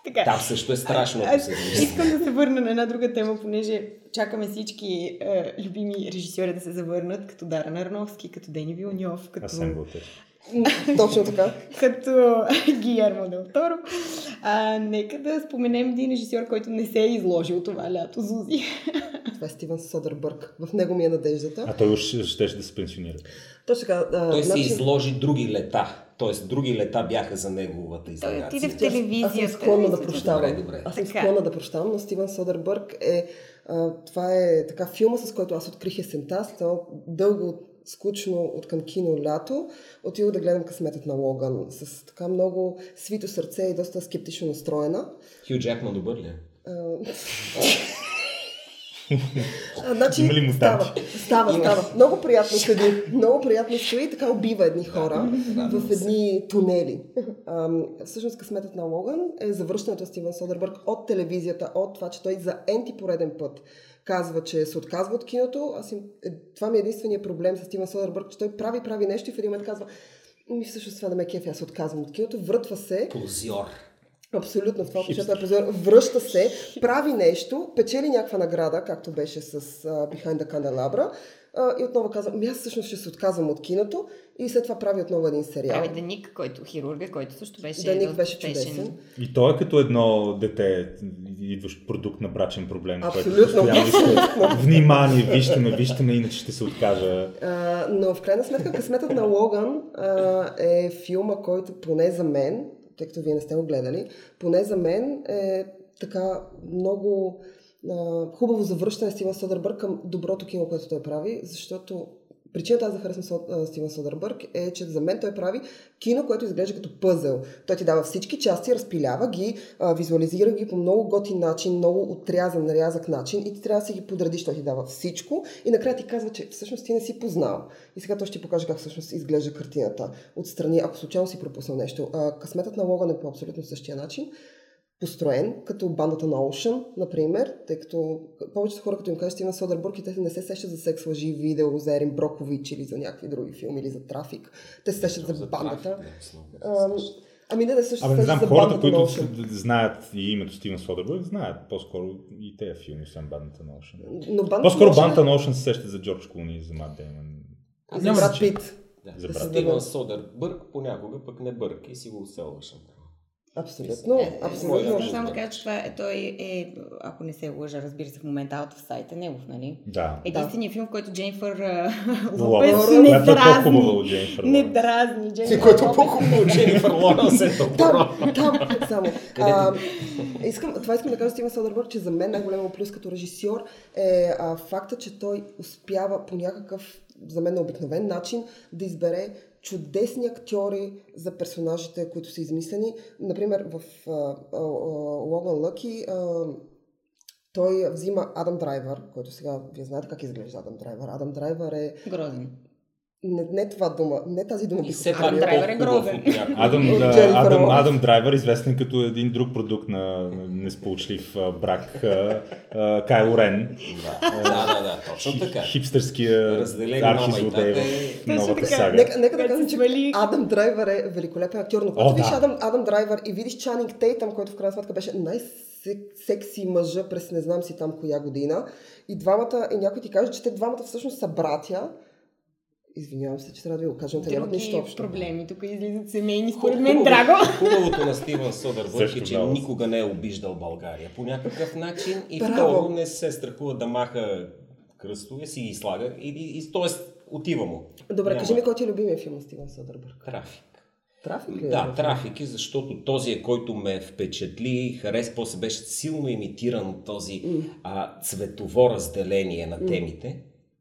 Така. Там също е страшно, ако Аз искам да се върна на една друга тема, понеже чакаме всички е, любими режисьори да се завърнат, като Даран Арновски, като Дени Вилньов, като, Асен Готев. Точно така. като *laughs* Гиермо Дел Торо. А, нека да споменем един режисьор, който не се е изложил това лято, Зузи. *laughs* Това е Стивен Содърбърг. В него ми е надеждата. А той уж щеше да се пенсионира. Точно така. а, Той се значи- изложи други лета. Тоест, други лета бяха за неговата изолация. отиде в телевизията. Аз съм склонна да Добре, прощавам. добре. Аз съм склонна да прощавам, но Стивен Содърбърг е... А, това е така филма, с който аз открих есента. Става дълго, скучно от към кино лято. Отидох да гледам късметът на Логан с така много свито сърце и доста скептично настроена. Хю Джакман добър ли е? А, А, *laughs* значи, Има ли мутанти? става, става, става. Много приятно седи. Много приятно стои и така убива едни хора в едни тунели. Ам, всъщност късметът на Логан е завръщането на Стивен Содербърг от телевизията, от това, че той за енти пореден път казва, че се отказва от киното. Аз им, е, това ми е единствения проблем с Стивен Содербърг, че той прави, прави нещо и в един момент казва, ми всъщност това да ме кефи, аз се отказвам от киното, въртва се Позор. Абсолютно, в това отношение той е позор. Връща се, прави нещо, печели някаква награда, както беше с uh, Behind the Candelabra, uh, и отново казва, ми аз всъщност ще се отказвам от киното и след това прави отново един сериал. Прави Даник, който хирурга, който също беше Даник беше успешен. чудесен. И той е като едно дете, идващ продукт на брачен проблем. който Абсолютно. постоянно иска Внимание, вижте ме, вижте ме, иначе ще се откажа. А, но в крайна сметка късметът на Логан а, е филма, който поне за мен, тъй като вие не сте го гледали, поне за мен е така много а, хубаво завръщане Стивен Содърбърг към доброто кино, което той прави, защото Причината аз да харесвам Стивен Содърбърг е, че за мен той прави кино, което изглежда като пъзел. Той ти дава всички части, разпилява ги, визуализира ги по много готин начин, много отрязан, нарязък начин и ти трябва да си ги подредиш. Той ти дава всичко и накрая ти казва, че всъщност ти не си познал. И сега той ще ти покаже как всъщност изглежда картината отстрани, ако случайно си пропуснал нещо. Късметът на Логан е по абсолютно същия начин построен, като бандата на Ocean, например, тъй като повечето хора, като им кажат Стивен Содърбърг, и те не се сещат за секс лъжи, видео, за Ерин Брокович или за някакви други филми, или за трафик. Те се сещат за бандата. Ам, Ами не, да също Абе, не се знам, за хората, бандата които Ocean. знаят и името Стивен Содърбърг, знаят по-скоро и тези филми, освен бандата на Ocean. Но бандата По-скоро бандата на Ocean се сещат за Джордж Клуни и за Мат Деймон. и за Брат. Пит. Да. За Да брат. Стивен Содърбърг понякога пък не бърка и си го оселваш. Абсолютно, Е, абсолютно. Искам Може само да. да кажа, че това е, той е, ако не се лъжа, разбира се, в момента of sight е негов, нали? Да. Единственият филм, в който Дженнифър Лопес, Лопес *laughs* Лопес, не която е по-хубава дразни. от Дженнифър Не Лопес. дразни. Дженнифър Който Лопес по-хубаво от Дженнифър Лоренс е. Там, там, само. *laughs* А, искам, това искам да кажа Стивен Содърбърг, че за мен най-големо плюс като режисьор е а, факта, че той успява по някакъв, за мен обикновен начин, да избере чудесни актьори за персонажите, които са измислени. Например, в Логан Лъки той взима Адам Драйвер, който сега, вие знаете как изглежда Адам Драйвер. Адам Драйвер е... Грозен. Не, не това дума, не тази дума И все пак Драйвер е някой. Адам, да, Адам. Адам Драйвер, известен като един друг продукт на несполучлив брак, Кайло Рен, Да, да, да, точно така. хипстърския архизлодей в е- новата сага. Нека, нека да кажем, че Адам Драйвер е великолепен актьор, но когато О, видиш да. Адам, Адам Драйвер и видиш Чанинг Тейтъм, който в крайна сметка беше най-секси мъжа през не знам си там коя година, и двамата, и някой ти каже, че те двамата всъщност са братя, Извинявам се, че трябва да ви го кажа, но те нямат нищо общо. проблеми. Тук излизат семейни, според мен, драго. Хубавото на Стивън Содърбърг е, че много. никога не е обиждал България по някакъв начин и Браво. второ не се страхува да маха кръстове, си ги слага и, и, и т.е. отива му. Добре, Няма кажи ми кой ти е любимия филм на Стивен Съдърбърг? Трафик. Трафик ли е? Да, трафик е, защото този е, който ме впечатли, хареса, после беше силно имитиран този а, цветово разделение на темите.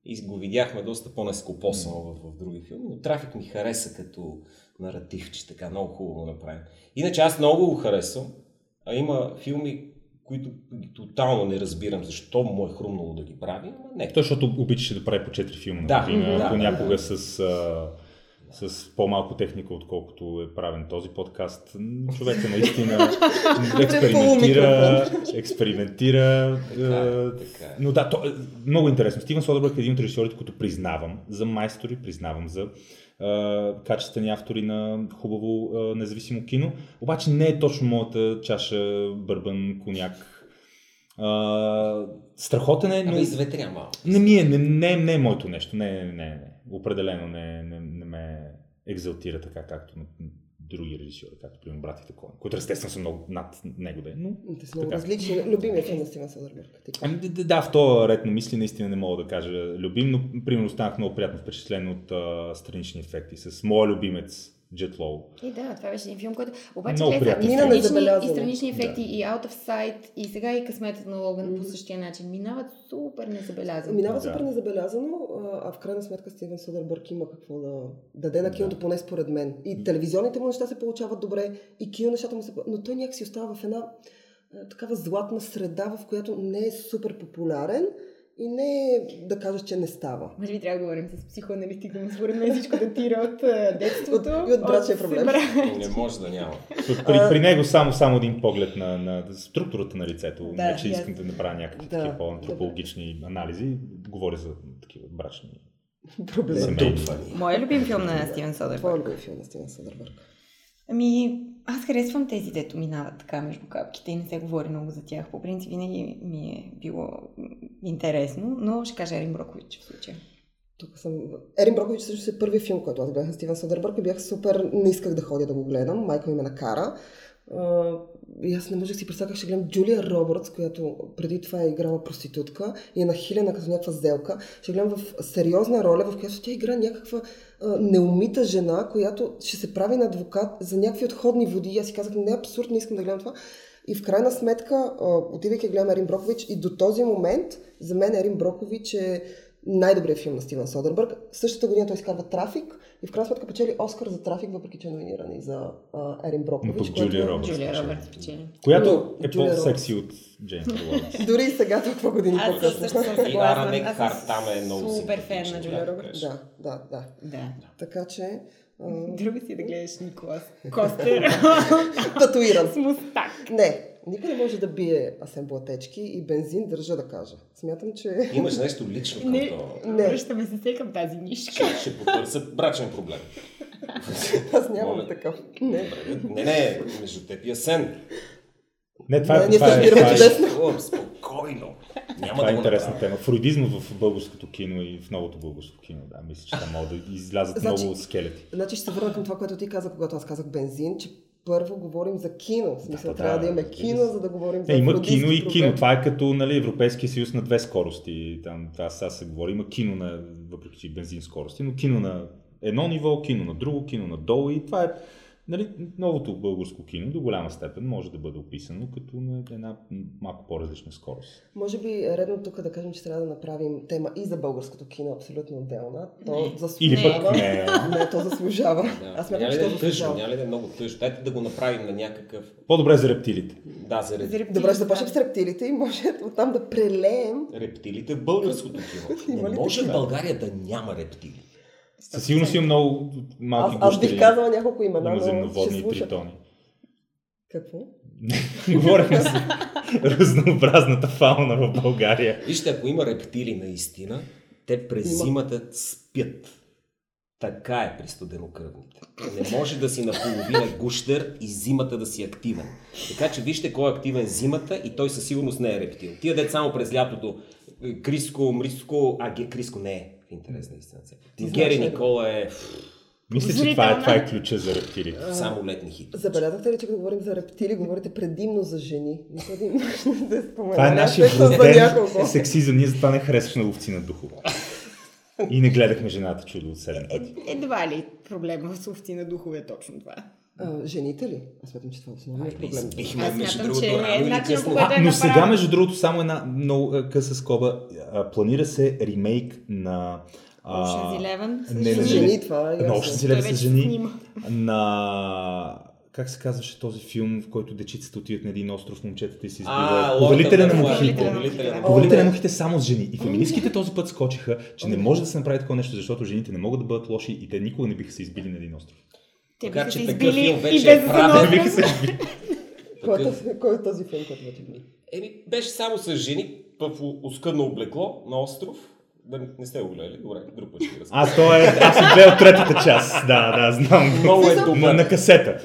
И го видяхме доста по-нескопосано в, в други филми, но трафик ми хареса като наратив, че така много хубаво направен. Иначе аз много го харесвам, а има филми, които тотално не разбирам защо му е хрумнало да ги прави, ама не. Той, защото обичаше да прави по 4 филма Да, да, понякога да. с, а, с по-малко техника, отколкото е правен този подкаст. Човек е наистина *laughs* експериментира, експериментира. Така е, е. Но да, то, много интересно. Стивен Содърбърг е един от режисьорите, които признавам за майстори, признавам за качествени автори на хубаво независимо кино. Обаче не е точно моята чаша бърбан, коняк. А, страхотен е, но... Ама изветря малко. Не ми е, не, не, не е моето нещо. Не, не, не, не. Определено не, не, не екзалтира така, както на други режисьори, както примерно братите Коен, които естествено са много над него да е, но... Те са много Така. различни. Любимия филм на Стивен Съдърбърг. Ами, да, да, да, в този ред на мисли наистина не мога да кажа любим, но примерно останах много приятно впечатлен от а, странични ефекти с моя любимец Jet Low. И да, това беше един филм, който обаче Много гледа, и странични, и странични ефекти, Да. и Out of Sight, и сега и късметът на Логан Мгм. по същия начин. Минават супер незабелязано. Минава Да. супер незабелязано, а, в крайна сметка Стивен Съдърбърг има какво да даде на киното, поне според мен. И телевизионните му неща се получават добре, и кино нещата му се... Но той някакси остава в една такава златна среда, в която не е супер популярен и не е да кажеш, че не става. Може би трябва да говорим с психоаналитик, но според мен всичко датира от а, детството. От- и от брачния проблем. Не може да няма. При, при него само, само един поглед на, на структурата на лицето, Да, не че искам да направя някакви Да, такива по-антропологични анализи, говоря за такива брачни Проблем. семейни. Натупвани. Моя любим филм на Стивен Содърбърг. Това е любим филм на Стивен Съдърбърг. Ами, аз харесвам тези, дето минават така между капките и не се говори много за тях. По принцип, винаги ми е било интересно, но ще кажа Ерин Брокович в случая. Тук съм... Ерин Брокович също е първият филм, който аз гледах на Стивен Съдърбърг и бях супер... Не исках да ходя да го гледам. Майка ми ме накара. И аз не можех си представя как ще гледам Джулия Робъртс, която преди това е играла проститутка и е нахилена като някаква зелка. Ще гледам в сериозна роля, в която тя игра някаква а, неумита жена, която ще се прави на адвокат за някакви отходни води. И аз си казах, не абсурд, не искам да гледам това. И в крайна сметка, отивайки да гледам Ерин Брокович, и до този момент, за мен Ерин Брокович е най-добрият филм на Стивен Содърбърг. Същата година той изкарва Трафик и в крайна сметка печели Оскар за Трафик, въпреки че е номиниран и за а, Ерин Брокович. Но пък което Джулия е- Робъртс. Джулия. Робъртс. Която е по-секси от Джеймс Лоуренс. *laughs* Дори и сега, толкова години по-късно. И. Ара Мек Аз съм Харт там е много Супер фен на Джулия Робъртс. Да, да, да. Така че... А, Друго си да гледаш Николас Костер татуиран. с мустак. Не, никой не може да бие Асен Блатечки и бензин, държа да кажа. Смятам, че... Имаш нещо лично към Не, това. Не. връщаме се се към тази нишка. Ще, ще потърся брачен проблем. Аз нямам Моля. такъв. Не. Не, не, между теб и Асен. Не, това Не, е, това се е, това е, чудесно. Спокойно. Няма това да е интересна тема. Фройдизма в българското кино и в новото българско кино. Да, мисля, че там могат да излязат Значи- много скелети. Значи ще се върна към това, което ти каза, когато аз казах бензин, че първо говорим за кино. В смисъл, Да, трябва да, да имаме кино, за да говорим за Е, има кино и проблем. кино. Това е като нали, Европейския съюз на две скорости. Там, това сега се говори. Има кино на, въпреки че бензин скорости, но кино на едно ниво, кино на друго, кино на долу и това е нали, новото българско кино до голяма степен може да бъде описано като на една малко по-различна скорост. Може би е редно тук да кажем, че трябва да направим тема и за българското кино, абсолютно отделна. То Или заслужава. пък не. Не, то заслужава. Да. Аз смятам, няма че ли то е тъжно, заслужава. няма ли да е много тъжно. Дайте да го направим на някакъв... По-добре за рептилите. Да, за реп... рептили- Добре, ще започнем с рептилите и може оттам да прелеем. рептилите в българското кино. *laughs* Не може в? България да няма рептили. Със сигурност има много малки Аз, аз бих казала няколко имена, на но ще слушат. тритони. Какво? *laughs* Говорихме за разнообразната фауна в България. Вижте, ако има рептили наистина, те през Има. зимата спят. Така е при студенокръвните. Не може да си наполовина гущер и зимата да си активен. Така че вижте кой е активен зимата и той със сигурност не е рептил. Тия дет само през лятото е, Криско, Мриско, а Криско не е в интерес на истината. Гери? Никола е Мисля, че това е, това е ключа за рептилите. само летни хит. Забелязахте ли, че като говорим за рептили, говорите предимно за жени? Мисля да спомена. Това е нашия няколко. сексизъм. Ние затова не харесваме ловци на духове. И не гледахме жената чудо от 7 пъти. Едва ли проблема с ловци на духове е точно това? А, жените ли? Аз смятам, че това е основният проблем. Бихме, Аз между другото, че рано или късно. е но сега, между другото, само една много къса скоба. А, Планира се ремейк на... Ocean's Eleven не, не, жени, това е На. Ocean's Eleven с жени. На... Как се казваше този филм, в който дечицата отиват на един остров, момчетата и се избиват? Повелителя на мухите. Повелителя на мухите. Само с жени. И феминистките този път скочиха, че не може да се направи такова нещо, защото жените не могат да бъдат лоши и те никога не биха се избили на един остров. Те Макар, биха че се такъв избили филм и вече без е правен. Кой е този- Кой е този филм, който вече гледа? Еми, беше само с жени в оскъдно облекло на остров. Да не- сте го гледали? Добре, друг път ще ви разкажа. Аз то е, аз съм гледал третата част. Да, да, знам. Много е На, добър. на касета.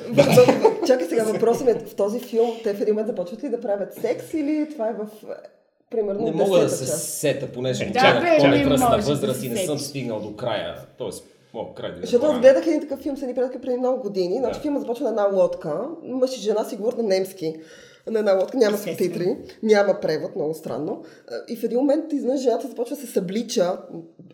Чакай сега, въпросът ми е, в този филм те в един момент започват ли да правят секс или това е в примерно Не мога да се сета, понеже Да, може да възраст и не съм стигнал до края. Тоест, мога край ви Защото аз гледах един такъв филм с едни приятелки преди много години. Значи Да. филма започва на една лодка. Мъж и жена си говорят на немски. На една лодка няма субтитри, няма превод, много странно. И в един момент изведнъж жената започва да се съблича.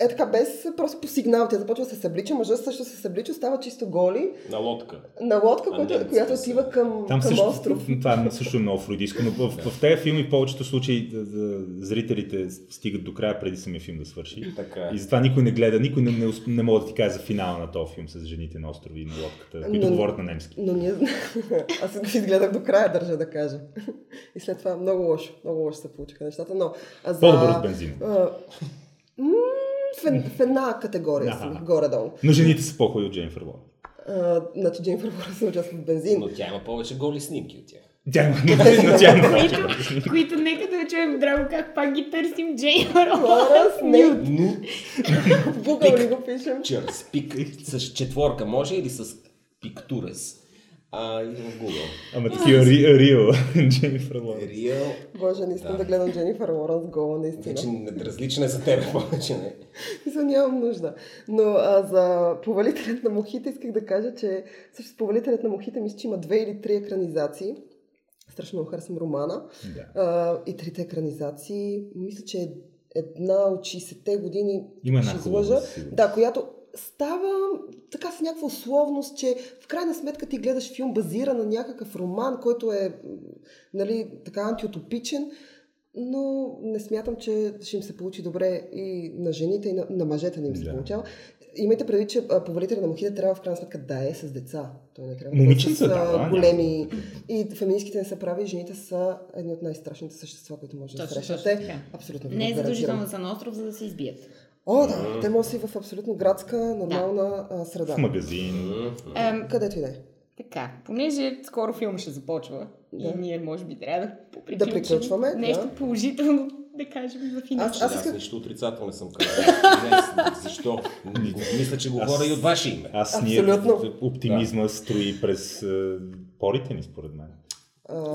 Е така, без просто по сигнал. Тя започва да се съблича, мъжът също се съблича, става чисто голи. На лодка. На лодка, която, която отива към, Там към също, остров. *laughs* това също е много фройдийско, но в, в, в тези филми в повечето случаи зрителите стигат до края преди самия филм да свърши. Така е. И затова никой не гледа, никой не, не, не мога да ти каже за финала на този филм с жените на острови и на лодката, които Но- говорят на немски. Но ние... *laughs* Аз си изгледах до края, държа да кажа. И след това много лошо, много лошо се получиха нещата, но... а За... По-добър от а, м, В, в една категория съм, горе-долу. Но жените са по-хубави от Джейнфър Лоуренс. А, Значи Джейнфър Лоуренс се участва в бензин. Но тя има повече голи снимки от тях. Тя има, но тя има които, които нека да чуем драго как пак ги търсим не. Ну, В Google ли го пишем? чърс, пик с четворка може или с пиктурес? А, и в Google. Ама такива ри, рио *laughs* Джейнфър Лоуренс. Реал. Боже, не искам да, Да. гледам Дженнифър Лоуренс гола, наистина. Вече различна е за теб *laughs* повече, не? Мисля, нямам нужда. Но а, за повалителят на мухите исках да кажа, че също повалителят на мухите мисля, че има две или три екранизации. Страшно много харесвам романа. Да. А, и трите екранизации, мисля, че една от 60-те години, Има една хубава, да, която става така с някаква условност, че в крайна сметка ти гледаш филм базиран на някакъв роман, който е нали, така антиутопичен, но не смятам, че ще им се получи добре и на жените, и на, на мъжете не им се Да. получава. Имайте предвид, че повелителя на мухите трябва в крайна сметка да е с деца. Той не трябва Момиченца, да е с да, да, големи. И феминистките не са прави, и жените са едни от най-страшните същества, които може да срещнете. точно. Абсолютно. Не е задължително да са на остров, за да се избият. О, да. Те може да си в абсолютно градска, нормална а, среда. В магазин. Ем, Където и да е. така, понеже скоро филм ще започва Да. и ние може би трябва да поприключим. Да приключваме, Нещо да. положително да кажем за финал. Аз- Аз, исках- нищо отрицателно не съм казал. Не, Защо? Мисля, че говоря и от ваше име. Аз ние Абсолютно. оптимизма строи през е, порите ни, според мен.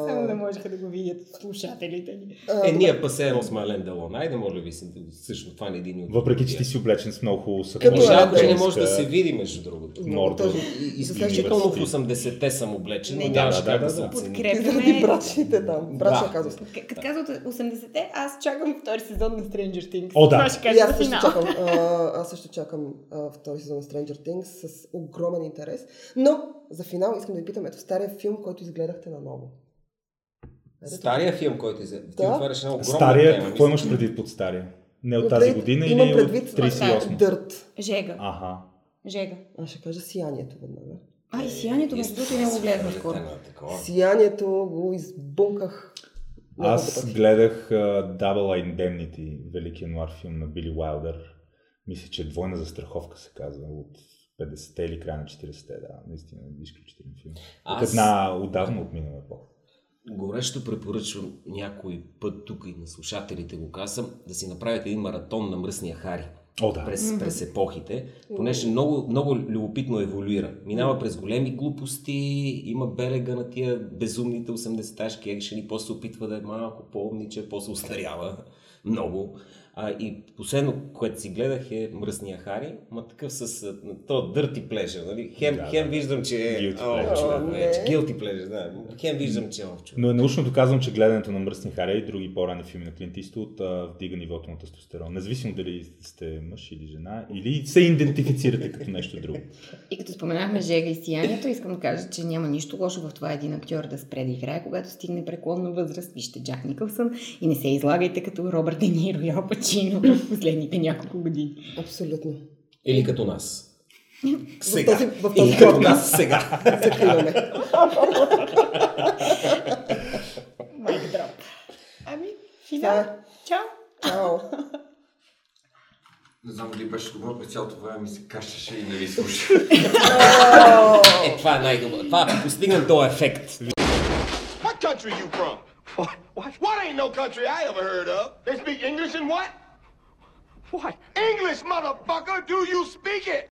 Само да можеха да го видят слушателите ни. а, Е, ние едно с Мален Делон. Айде, ви се, също това не е един от Въпреки, че ти си облечен с много хубаво сакко. Като Жалко, че не може да се види, между другото. много мордо. тъжно. И- За Изключително в университет. 80-те съм облечен, но Не, нямаше да, как да, да се Подкрепяме. брачните там. Брачна казус. Като казват 80-те, аз чакам втори сезон на Stranger Things. О, да. *laughs* Аз също чакам, а, аз също чакам втори сезон на Stranger Things с огромен интерес. Но за финал искам да ви питам, ето стария филм, който изгледахте наново. Стария филм, който е... Ти Да. отваряш една огромна Стария, тема. какво имаш предвид под стария? Не от тази година имам или предвид от 38? Дърт. Жега. Аха. Жега. Аз ще кажа сиянието веднага. А, и сиянието, между другото, не го гледах скоро. Сиянието го избунках. Аз пъти. гледах uh, Double Indemnity, великия нуар филм на Били Уайлдър. Мисля, че Двойна застраховка се казва от 50-те или края на 40-те. Да, наистина изключителен филм. От Аз- една отдавна от минала епоха. Горещо препоръчвам някой път тук и на слушателите го казвам, да си направите един маратон на мръсния Хари. О, да. през, през епохите, понеже много, много любопитно еволюира. Минава през големи глупости, има белега на тия безумните 80-ташки екшени, после се опитва да е малко по-умниче, после устарява много. А, и последно, което си гледах е Мръсния Хари, ма такъв с а, то дърти плежа, нали? Хем, Да, хем да. виждам, че е... Guilty pleasure. Guilty pleasure, да. Хем виждам, че е о, човек. Но е научно доказвам, че гледането на Мръсни Хари и други по-рани филми на Клинт а, вдига нивото на тестостерон. Независимо дали сте мъж или жена, или се идентифицирате като нещо друго. И като споменахме Жега и сиянието, искам да кажа, че няма нищо лошо в това един актьор да спре да играе, когато стигне преклонна възраст. Вижте Джак Никълсън и не се излагайте като Робърт Де Ниро и Ал Пачино в *laughs* последните няколко години. Абсолютно. Или като нас. В този, в Или този като подкаст нас сега. *laughs* закриваме. Майк дроп. Ами, е. Чао! Чао. Не знам дали беше добро, през цялото време ми се кашеше и не ви слуша. Е, това е най-добро. Това постигна този ефект. What country you from? What? What? What ain't no country I ever heard of? They speak English and what? What? English, motherfucker! Do you speak it?